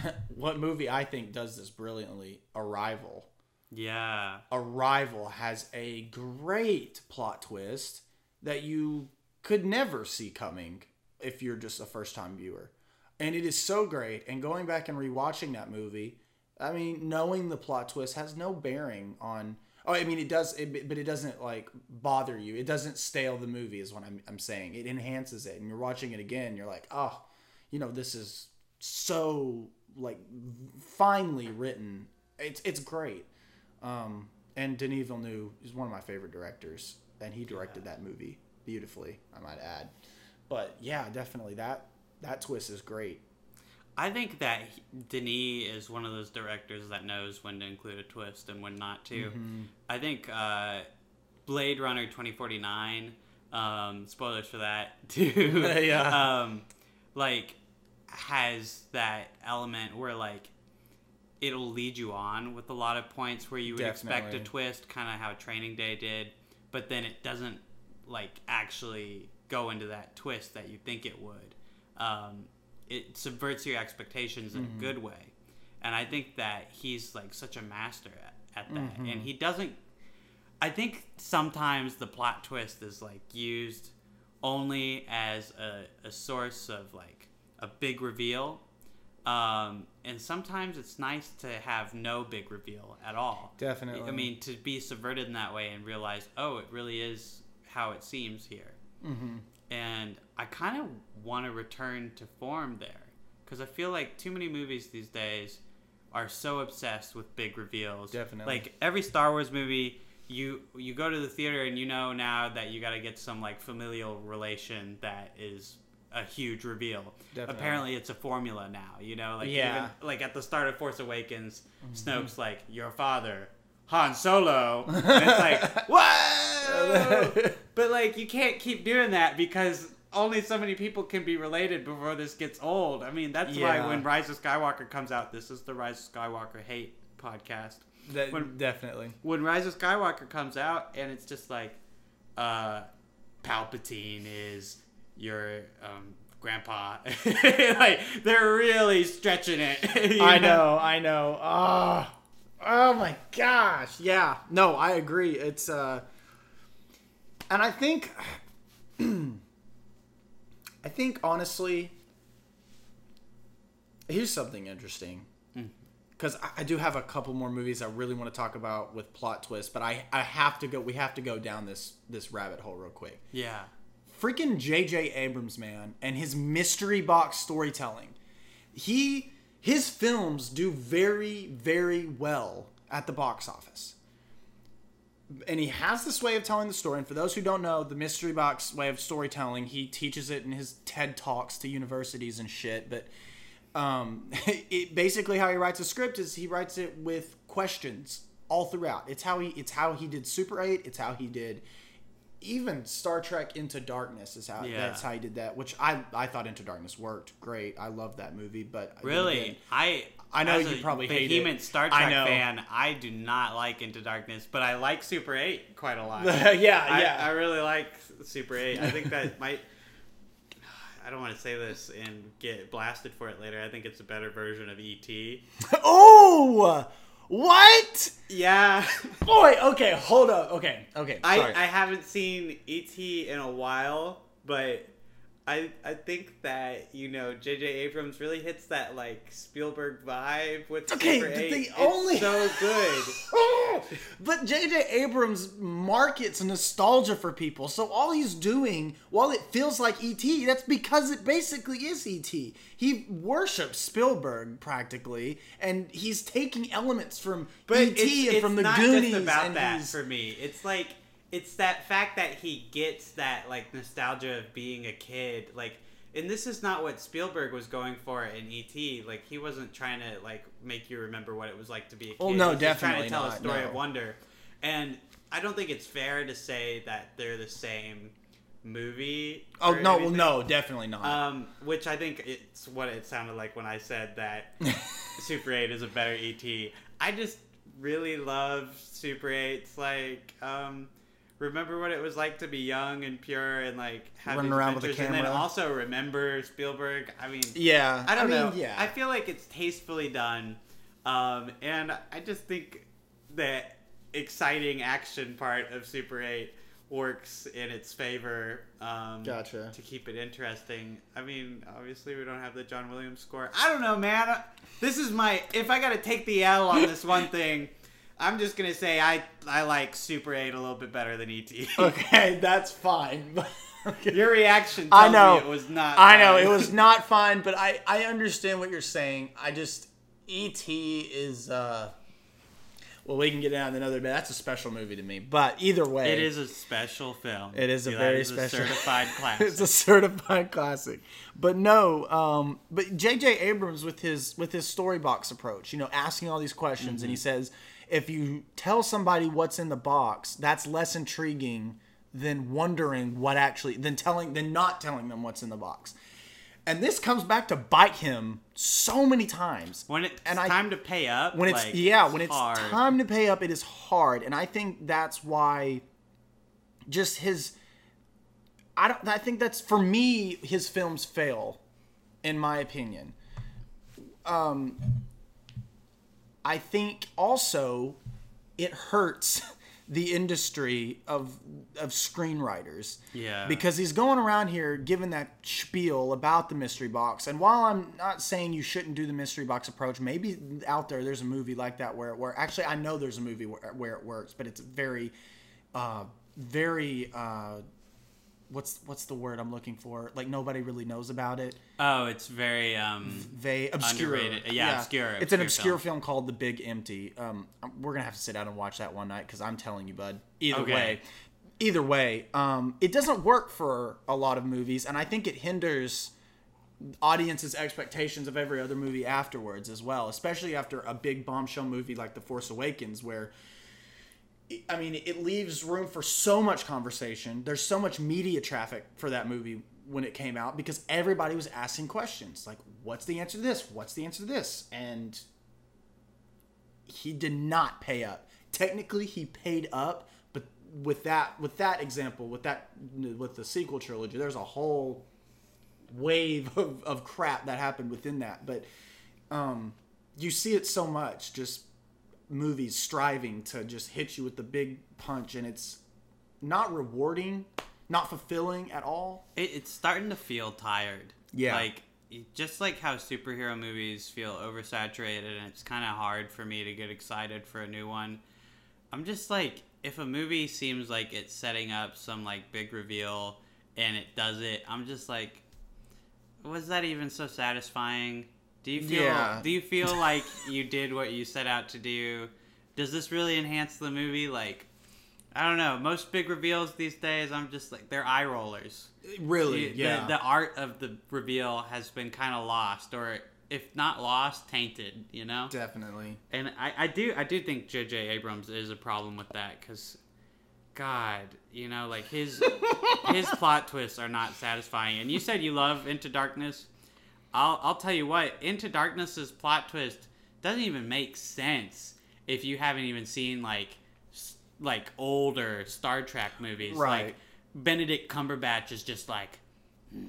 [LAUGHS] what movie I think does this brilliantly? Arrival. yeah Arrival has a great plot twist that you could never see coming if you're just a first time viewer. And it is so great. And going back and rewatching that movie, I mean, knowing the plot twist has no bearing on. Oh, I mean, it does, it, but it doesn't like bother you. It doesn't stale the movie, is what I'm, I'm saying. It enhances it. And you're watching it again, you're like, oh, you know, this is so like finely written. It's it's great. Um, and Denis Villeneuve is one of my favorite directors, and he directed that movie beautifully, I might add. But yeah, definitely that that twist is great. i think that denis is one of those directors that knows when to include a twist and when not to Mm-hmm. i think uh, blade runner 2049 um, spoilers for that [LAUGHS] too [LAUGHS] Yeah. um, like has that element where like it'll lead you on with a lot of points where you would expect a twist, kind of how Training Day did, but then it doesn't like actually go into that twist that you think it would. Um, it subverts your expectations in Mm-hmm. a good way, and I think that he's like such a master at, at that, Mm-hmm. and he doesn't. I think sometimes the plot twist is like used only as a, a source of like a big reveal um, and sometimes it's nice to have no big reveal at all Definitely. i mean to be subverted in that way and realize oh it really is how it seems here Mm-hmm. and i kind of want to return to form there because i feel like too many movies these days are so obsessed with big reveals Definitely. like every star wars movie you you go to the theater and you know now that you got to get some like familial relation that is a huge reveal Definitely. apparently it's a formula now you know like Yeah. even like at the start of force awakens snoke's like your father han solo and it's like [LAUGHS] whoa but like you can't keep doing that because only so many people can be related before this gets old i mean that's Yeah. why when rise of skywalker comes out this is the rise of skywalker hate podcast That- When- definitely. when Rise of Skywalker comes out and it's just like uh Palpatine is your um grandpa [LAUGHS] like they're really stretching it [LAUGHS] I know, I know. Oh, oh my gosh. Yeah. No, I agree. It's uh and I think [CLEARS THROAT] I think honestly here's something interesting. Because I, I do have a couple more movies I really want to talk about with plot twists, but I, I have to go. We have to go down this this rabbit hole real quick yeah freaking J.J. Abrams, man, and his mystery box storytelling. He his films do very very well at the box office. And he has this way of telling the story. And for those who don't know, the mystery box way of storytelling, he teaches it in his TED talks to universities and shit. But um, [LAUGHS] it basically how he writes a script is he writes it with questions all throughout. It's how he it's how he did Super Eight. It's how he did even Star Trek Into Darkness is how Yeah. that's how he did that, which I I thought Into Darkness worked great. I love that movie, but really again- I I know you a probably hate it. vehement Star I Trek know. fan I do not like Into Darkness but I like Super 8 quite a lot [LAUGHS] yeah, yeah. I really like Super 8 I think that [LAUGHS] might I don't want to say this and get blasted for it later I think it's a better version of ET [LAUGHS] oh, What? Yeah. [LAUGHS] Boy, okay, hold up. Okay, okay. I, Sorry. I haven't seen E.T. in a while, but I I think that you know J.J. Abrams really hits that like Spielberg vibe with Okay, Super the- 8. the It's only- so good. [LAUGHS] Ah! but J.J. Abrams markets nostalgia for people. So all he's doing, while it feels like E.T., that's because it basically is E.T. He worships Spielberg practically, and he's taking elements from But E.T. it's, and it's from the not Goonies. just about and that for me. It's like it's that fact that he gets that like nostalgia of being a kid. Like, and this is not what Spielberg was going for in E.T. Like, he wasn't trying to like make you remember what it was like to be a kid. Well, no, He's just trying to tell not, a story no. of wonder. And I don't think it's fair to say that they're the same movie. Oh no, well, no, definitely not. Um, which I think it's what it sounded like when I said that [LAUGHS] Super 8 is a better ET. I just really love Super 8's like um remember what it was like to be young and pure and like have Running around with a adventures and then also remember Spielberg. I mean yeah, I don't mean, know. Yeah, I feel like it's tastefully done. Um, and I just think the exciting action part of Super 8 works in its favor. Um, Gotcha. To keep it interesting. I mean, obviously, we don't have the John Williams score. I don't know, man. This is my. If I got to take the L on this one thing, I'm just going to say I, I like Super 8 a little bit better than ET. [LAUGHS] okay, that's fine. [LAUGHS] Your reaction I know me it was not. I know it was [LAUGHS] not fun, but I I understand what you're saying. I just ET is uh well we can get down another bit. That's a special movie to me. But either way, It is a special film. It is a very is special- certified classic. it's a certified classic. But no, um, but J.J. Abrams with his with his story box approach, you know, asking all these questions, and he says, if you tell somebody what's in the box, that's less intriguing than wondering what actually than telling than not telling them what's in the box. And this comes back to bite him so many times. when it's and I- time to pay up, when it's like, yeah when it's hard. time to pay up it is hard and i think that's why just his i don't i think that's for me his films fail in my opinion um i think also it hurts [LAUGHS] the industry of of screenwriters Yeah. because he's going around here giving that spiel about the mystery box. And while I'm not saying you shouldn't do the mystery box approach, maybe out there there's a movie like that where where actually I know there's a movie where, where it works, but it's very, uh, very. Uh, What's what's the word I'm looking for? Like nobody really knows about it. Oh, it's very um. They obscure. Underrated. Yeah, obscure, It's an obscure obscure film. called The Big Empty. Um, we're gonna have to sit down and watch that one night because I'm telling you, bud. Either Okay. way, either way, um, it doesn't work for a lot of movies, and I think it hinders audiences' expectations of every other movie afterwards as well, especially after a big bombshell movie like The Force Awakens, where I mean, it leaves room for so much conversation. There's so much media traffic for that movie when it came out because everybody was asking questions like, "What's the answer to this? What's the answer to this?" And he did not pay up. Technically, he paid up, but with that with that example, with that with the sequel trilogy, there's a whole wave of, of crap that happened within that. But um, you see it so much, just movies striving to just hit you with the big punch, and it's not rewarding, not fulfilling at all. It, it's starting to feel tired. Yeah. Like just like how superhero movies feel oversaturated, and it's kind of hard for me to get excited for a new one. I'm just like, if a movie seems like it's setting up some like big reveal and it does it, I'm just like, was that even so satisfying? Do you feel? Yeah. Do you feel like you did what you set out to do? Does this really enhance the movie? Like, I don't know. Most big reveals these days, I'm just like they're eye rollers. Really, The- the, the art of the reveal has been kind of lost, or if not lost, tainted. You know. definitely. And I, I do I do think J.J. Abrams is a problem with that because, God, you know, like his his [LAUGHS] plot twists are not satisfying. And you said you love Into Darkness. I'll I'll tell you what, Into Darkness's plot twist doesn't even make sense if you haven't even seen like like older Star Trek movies. Right. Like Benedict Cumberbatch is just like hmm,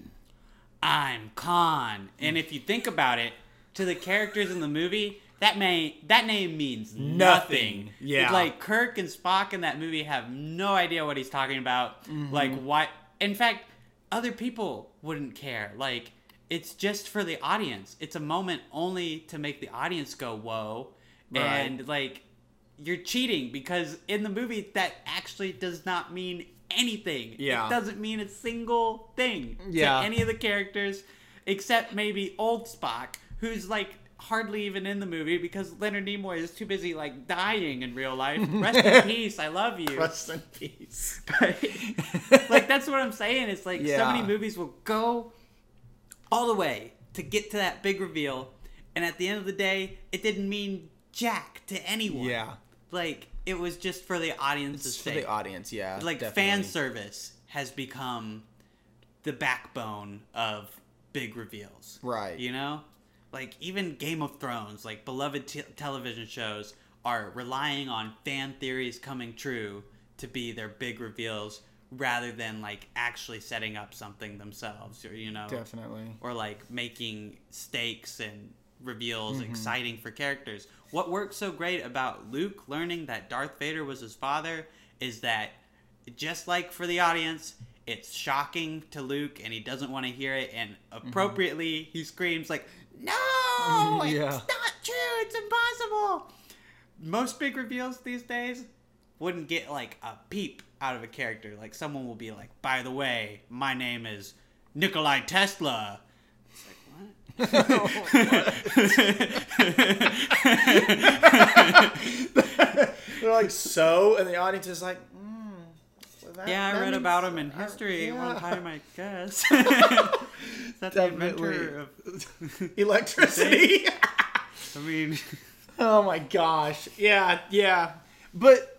I'm Khan. And if you think about it, to the characters in the movie, that may that name means nothing. Nothing. Yeah. It's like Kirk and Spock in that movie have no idea what he's talking about. Like mm-hmm. why? In fact, other people wouldn't care. Like it's just for the audience. It's a moment only to make the audience go whoa, Right. and like you're cheating because in the movie that actually does not mean anything. Yeah. It doesn't mean a single thing Yeah. to any of the characters except maybe old Spock, who's like hardly even in the movie because Leonard Nimoy is too busy like dying in real life. Rest in [LAUGHS] peace. I love you. Rest in peace. [LAUGHS] like that's what I'm saying. It's like so many movies will go all the way to get to that big reveal, and at the end of the day, it didn't mean jack to anyone. Yeah. Like it was just for the audience's It's for sake. the audience, yeah. like fan service has become the backbone of big reveals. Right. You know? Like even Game of Thrones, like beloved te- television shows are relying on fan theories coming true to be their big reveals rather than like actually setting up something themselves or you know Definitely. or like making stakes and reveals Mm-hmm. exciting for characters. What works so great about Luke learning that Darth Vader was his father is that just like for the audience, it's shocking to Luke and he doesn't want to hear it and appropriately he screams like, "No, [LAUGHS] it's Yeah. not true. It's impossible." Most big reveals these days wouldn't get like a peep out of a character. Like someone will be like, "By the way, my name is Nikolai Tesla." It's like, [LAUGHS] They're like, so? And the audience is like, mm, well, Yeah, I read about him in I- history yeah. one time, I guess. [LAUGHS] Is that the inventor of? [LAUGHS] Electricity. I mean, oh my gosh. Yeah, yeah. But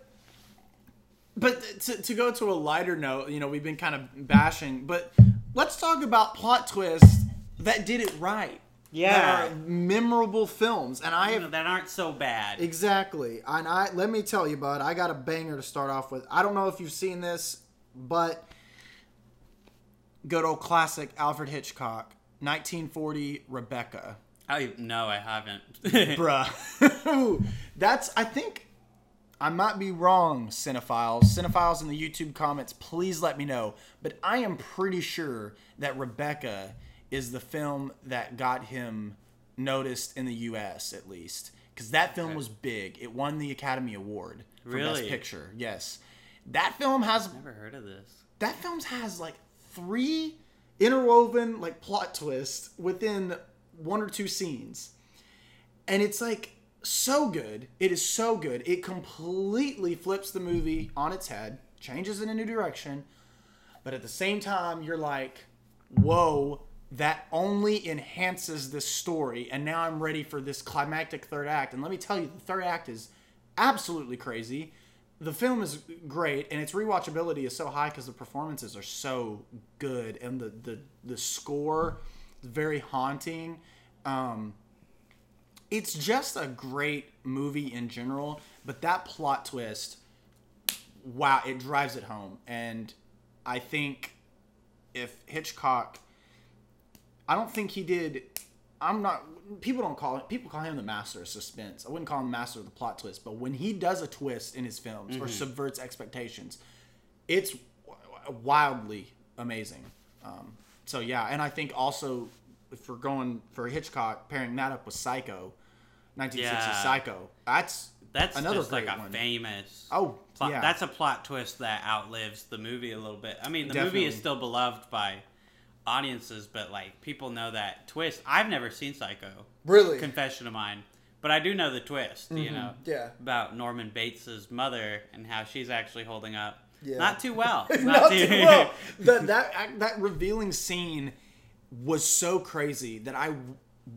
but to, to go to a lighter note, you know, we've been kind of bashing, but let's talk about plot twists that did it right. Yeah. That are memorable films. And I have that aren't so bad. Exactly. And I let me tell you, bud, I got a banger to start off with. I don't know if you've seen this, but good old classic Alfred Hitchcock, 1940 Rebecca. I no, I haven't. [LAUGHS] Bruh. [LAUGHS] That's I think I might be wrong, cinephiles. Cinephiles in the YouTube comments, please let me know. But I am pretty sure that Rebecca is the film that got him noticed in the US at least. Because that film Okay. was big. It won the Academy Award for Best Picture. Yes. That film has Never heard of this. that film has like three interwoven like plot twists within one or two scenes and it's like so good. It is so good. It completely flips the movie on its head changes in a new direction but at the same time you're like whoa that only enhances this story and now i'm ready for this climactic third act. And let me tell you the third act is absolutely crazy. The film is great and its rewatchability is so high because the performances are so good and the the, the score is very haunting. Um, it's just a great movie in general but that plot twist wow it drives it home. And i think if hitchcock i don't think he did i'm not people don't call it people call him the master of suspense. I wouldn't call him master of the plot twist but when he does a twist in his films or subverts expectations it's wildly amazing. Um, so yeah and i think also if we're going for hitchcock pairing that up with psycho 1960s Yeah. psycho that's That's another just like a one. famous. oh plot. yeah That's a plot twist that outlives the movie a little bit. I mean, the movie is still beloved by audiences, but like people know that twist. I've never seen Psycho. really Confession of mine, but I do know the twist. You know, Mm-hmm. Yeah. about Norman Bates's mother and how she's actually holding up. Yeah. Not too well. [LAUGHS] not too well. [LAUGHS] That that that revealing scene was so crazy that I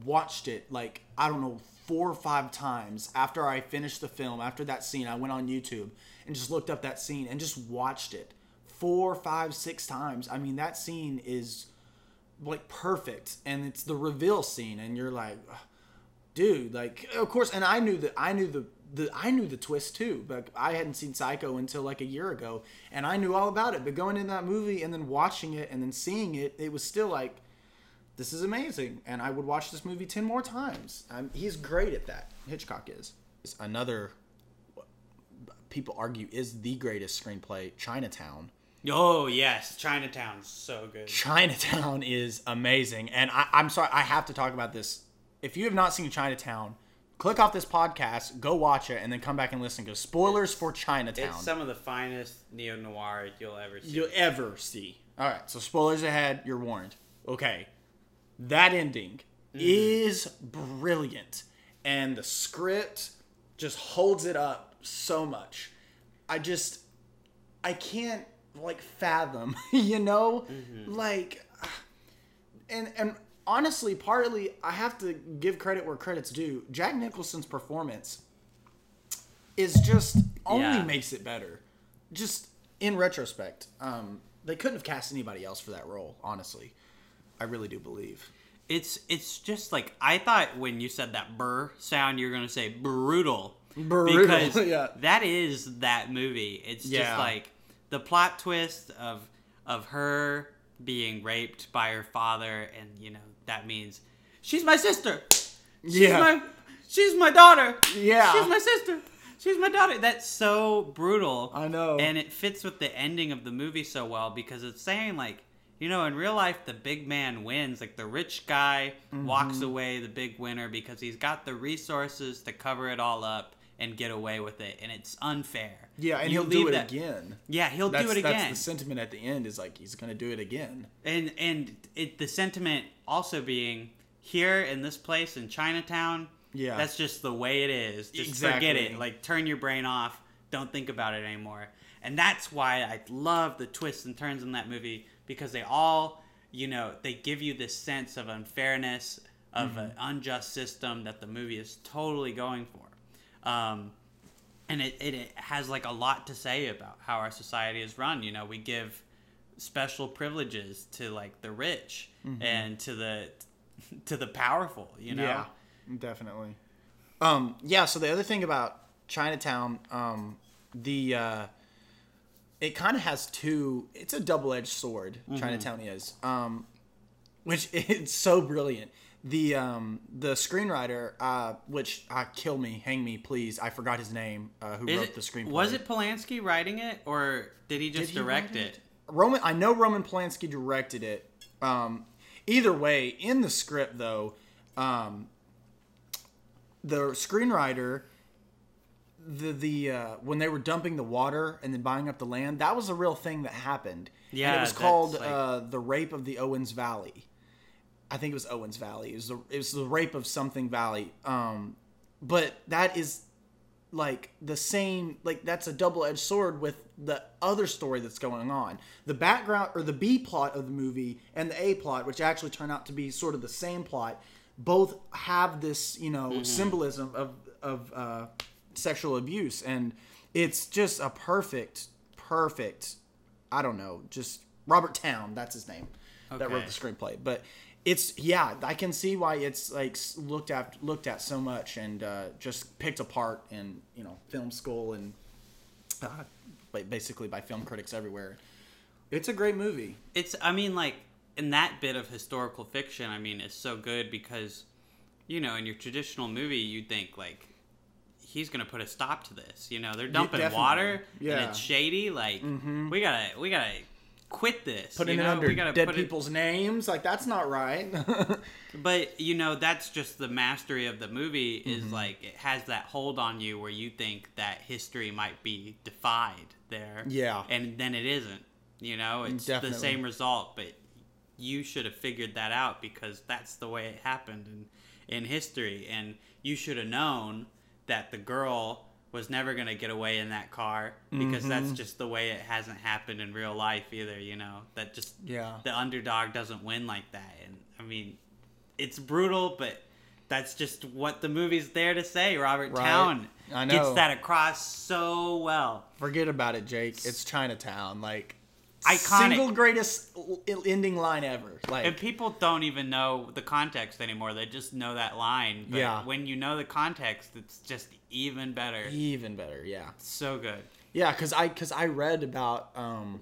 watched it like I don't know four or five times after I finished the film. After that scene, I went on YouTube and just looked up that scene and just watched it four, five, six times. I mean, that scene is like perfect, and it's the reveal scene, and you're like, dude, like of course, and I knew that I knew the. The, I knew the twist too, but I hadn't seen Psycho until like a year ago, and I knew all about it. But going in that movie and then watching it and then seeing it, it was still like, this is amazing, and I would watch this movie ten more times. Um, he's great at that. Hitchcock is. It's another. People argue is the greatest screenplay. Chinatown. Oh yes, Chinatown's so good. Chinatown [LAUGHS] is amazing, and I, I'm sorry I have to talk about this. If you have not seen Chinatown, click off this podcast, go watch it, and then come back and listen. Because spoilers for Chinatown. It's some of the finest neo noir you'll ever see. you'll ever see. All right, so spoilers ahead. You're warned. Okay, that ending is brilliant, and the script just holds it up so much. I just, I can't like fathom, [LAUGHS] you know, like, and and honestly, partly I have to give credit where credit's due. Jack Nicholson's performance is just only Yeah. makes it better. Just in retrospect, um, they couldn't have cast anybody else for that role. Honestly, I really do believe. It's it's just like I thought when you said that burr sound, you're gonna say brutal. Brutal, [LAUGHS] Because yeah. that is that movie. It's Yeah. just like the plot twist of of her being raped by her father, and you know that means she's my sister. She's Yeah. my she's my daughter. Yeah. she's my sister. She's my daughter. That's so brutal. I know. And it fits with the ending of the movie so well because it's saying like, you know, in real life the big man wins. Like the rich guy Mm-hmm. walks away the big winner because he's got the resources to cover it all up and get away with it, and it's unfair. Yeah, and You he'll do it that- again. Yeah, he'll That's, do it again. That's the sentiment at the end is like he's gonna do it again. and and it the sentiment also being here in this place in Chinatown. Yeah. that's just the way it is. Just forget it. Like turn your brain off. Don't think about it anymore. And that's why I love the twists and turns in that movie because they all, you know, they give you this sense of unfairness of an unjust system that the movie is totally going for. Um, and it, it, it has like a lot to say about how our society is run you know we give special privileges to like the rich and to the [LAUGHS] to the powerful you know Yeah, definitely. Um, yeah. So the other thing about Chinatown, um, the uh, it kind of has two. It's a double edged sword. Chinatown is, um, which [LAUGHS] it's so brilliant. The um, the screenwriter, uh, which uh, kill me, hang me, please. I forgot his name. Uh, who Is wrote it- the screenplay? was it Polanski writing it or did he just Did he direct it? Roman, I know Roman Polanski directed it. Um, either way, in the script though, um, the screenwriter, the the uh, when they were dumping the water and then buying up the land, that was a real thing that happened. Yeah, and it was called like- uh, the rape of the Owens Valley. I think it was Owens Valley. It was the it was the rape of something Valley. Um, but that is like the same like that's a double-edged sword with the other story that's going on the background or the b plot of the movie and the a plot which actually turn out to be sort of the same plot both have this you know symbolism of of uh, sexual abuse and it's just a perfect perfect i don't know just Robert Towne that's his name that wrote the screenplay. But it's yeah i can see why it's like looked at looked at so much and uh, just picked apart in you know film school and uh, basically by film critics everywhere. It's a great movie. It's I mean like in that bit of historical fiction, I mean it's so good because you know, in your traditional movie you'd think like he's gonna put a stop to this. You know, they're dumping definitely. water Yeah. and it's shady. Like we gotta we gotta quit this. putting you it know? under we gotta dead put it- people's names like that's not right [LAUGHS] But you know, that's just the mastery of the movie is Mm-hmm. like it has that hold on you where you think that history might be defied there. Yeah. And then it isn't. You know, it's Definitely. the same result, but you should have figured that out because that's the way it happened in in history and you should have known that the girl was never going to get away in that car because Mm-hmm. that's just the way it hasn't happened in real life either, you know. That just Yeah. the underdog doesn't win like that. And I mean, it's brutal, but that's just what the movie's there to say. Robert Right. Towne I gets that across so well. forget about it jake it's chinatown like Iconic. single greatest l- ending line ever like And people don't even know the context anymore. They just know that line. But Yeah. when you know the context, it's just even better. even better yeah So good. Yeah, because I because I read about um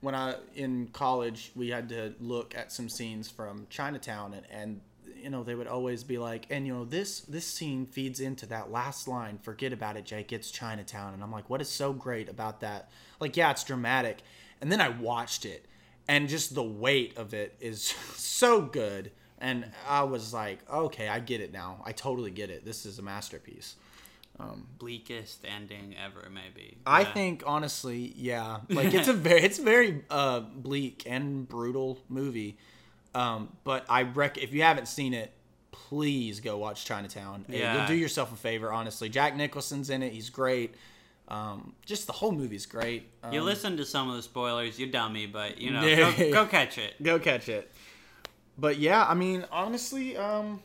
when I in college, we had to look at some scenes from Chinatown, and, and you know they would always be like, and you know this this scene feeds into that last line. Forget about it, Jake. It's Chinatown, and I'm like, what is so great about that? Like, yeah, it's dramatic, and then I watched it, and just the weight of it is [LAUGHS] so good, and I was like, okay, I get it now. I totally get it. This is a masterpiece. Bleakest ending ever, maybe. I Yeah. think honestly, yeah, [LAUGHS] like it's a very it's very uh, bleak and brutal movie. Um, but I rec if you haven't seen it, please go watch Chinatown. Yeah. You'll do yourself a favor, honestly. Jack Nicholson's in it; he's great. Um, just the whole movie's great. Um, You listen to some of the spoilers, you dummy, but you know, Yeah. [LAUGHS] go, go catch it. go catch it. But yeah, I mean, honestly, um,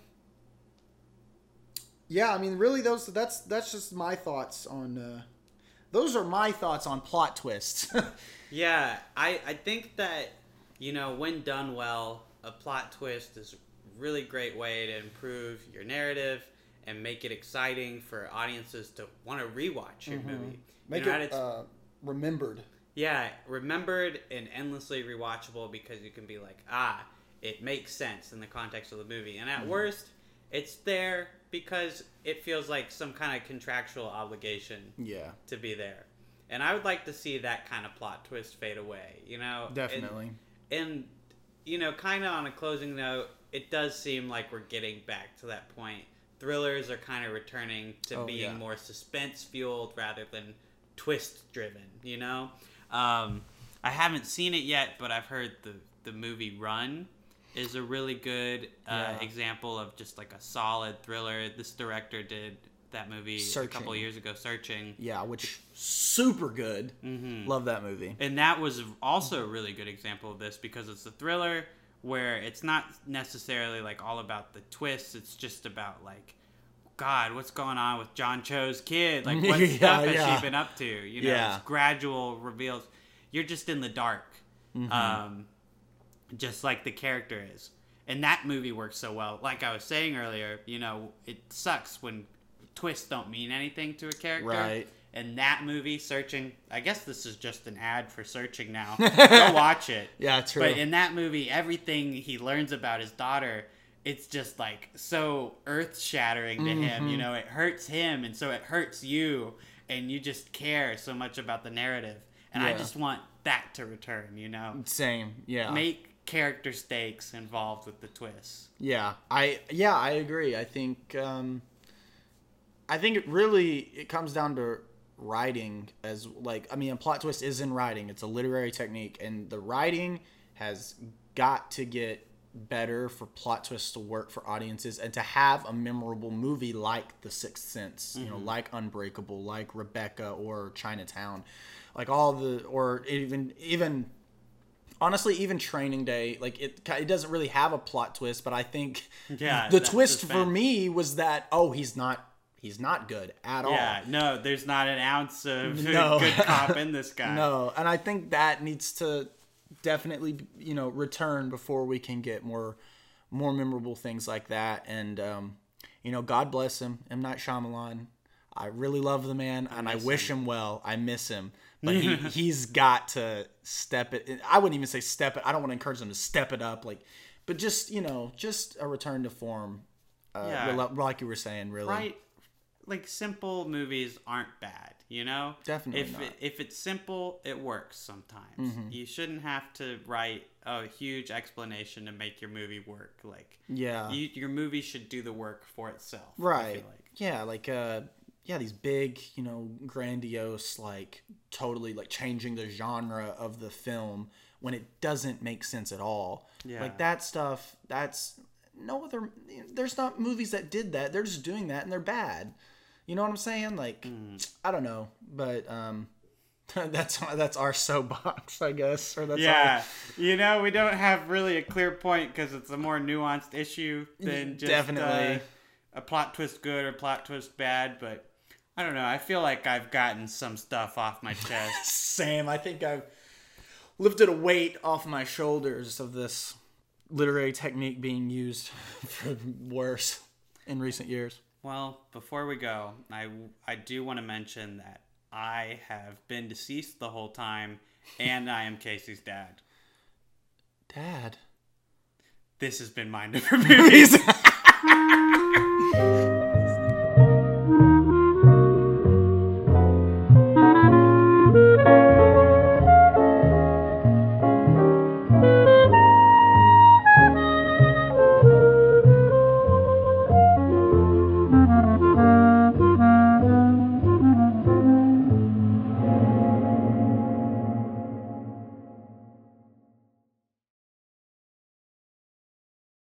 yeah, I mean, really, those that's that's just my thoughts on. Uh, those are my thoughts on plot twists. [LAUGHS] Yeah, I, I think that, you know, when done well, a plot twist is a really great way to improve your narrative and make it exciting for audiences to want to rewatch your movie. Mm-hmm. Make you know, it uh, remembered. Yeah, remembered and endlessly rewatchable because you can be like, ah, it makes sense in the context of the movie. And Mm-hmm. at worst, it's there because it feels like some kind of contractual obligation Yeah, to be there. And I would like to see that kind of plot twist fade away, you know? And- definitely. And, you know, kind of on a closing note, it does seem like we're getting back to that point. Thrillers are kind of returning to Oh, being yeah. more suspense fueled rather than twist driven, you know? Um, I haven't seen it yet, but I've heard the, the movie Run is a really good uh, Yeah. example of just like a solid thriller. This director did that movie a couple Searching. years ago, Searching. Yeah, which super good. Mm-hmm. Love that movie. And that was also a really good example of this because it's a thriller where it's not necessarily like all about the twists. It's just about like, God, what's going on with John Cho's kid? Like, what [LAUGHS] Yeah, stuff has yeah. she been up to? You know, Yeah. it's gradual reveals. You're just in the dark, Mm-hmm. um, just like the character is. And that movie works so well. Like I was saying earlier, you know, it sucks when twists don't mean anything to a character. Right. And that movie, Searching, I guess this is just an ad for Searching now. [LAUGHS] Go watch it. Yeah, true. But in that movie, everything he learns about his daughter, it's just like so earth shattering to him. You know, it hurts him, and so it hurts you, and you just care so much about the narrative. And I just want that to return. You know, Same. Yeah. make character stakes involved with the twists. Yeah, I yeah I agree. I think um, I think it really it comes down to writing as like I mean a plot twist is in writing. It's a literary technique, and the writing has got to get better for plot twists to work for audiences and to have a memorable movie like The Sixth Sense, you know, like Unbreakable, like Rebecca or Chinatown, like all the or even even honestly even training day like it it doesn't really have a plot twist but i think Yeah, the twist for me was that oh he's not he's not good at all Yeah, no, there's not an ounce of [LAUGHS] [LAUGHS] No. good cop in this guy. no and i think that needs to definitely you know return before we can get more more memorable things like that and um you know god bless him m night Shyamalan. i really love the man and i wish him. well i miss him but he, [LAUGHS] he's got to step it i wouldn't even say step it i don't want to encourage him to step it up like but just you know just a return to form uh, Yeah. like you were saying really right like simple movies aren't bad you know? Definitely if. It, if it's simple it works sometimes. You shouldn't have to write a huge explanation to make your movie work like yeah. you, your movie should do the work for itself right. like. yeah like uh yeah these big you know grandiose like totally like changing the genre of the film when it doesn't make sense at all. Yeah. like that stuff that's no other there's not movies that did that. They're just doing that and they're bad you know what i'm saying like Hmm. i don't know but um [LAUGHS] that's that's our soapbox i guess or that's yeah you know we don't have really a clear point because it's a more nuanced issue than just Definitely. uh, a plot twist good or plot twist bad but i don't know i feel like i've gotten some stuff off my [LAUGHS] chest Sam, I think I've lifted a weight off my shoulders of this literary technique being used [LAUGHS] for worse in recent years. Well, before we go, I, I do want to mention that I have been deceased the whole time and I am Casey's dad. Dad. This has been Mind Over Movies.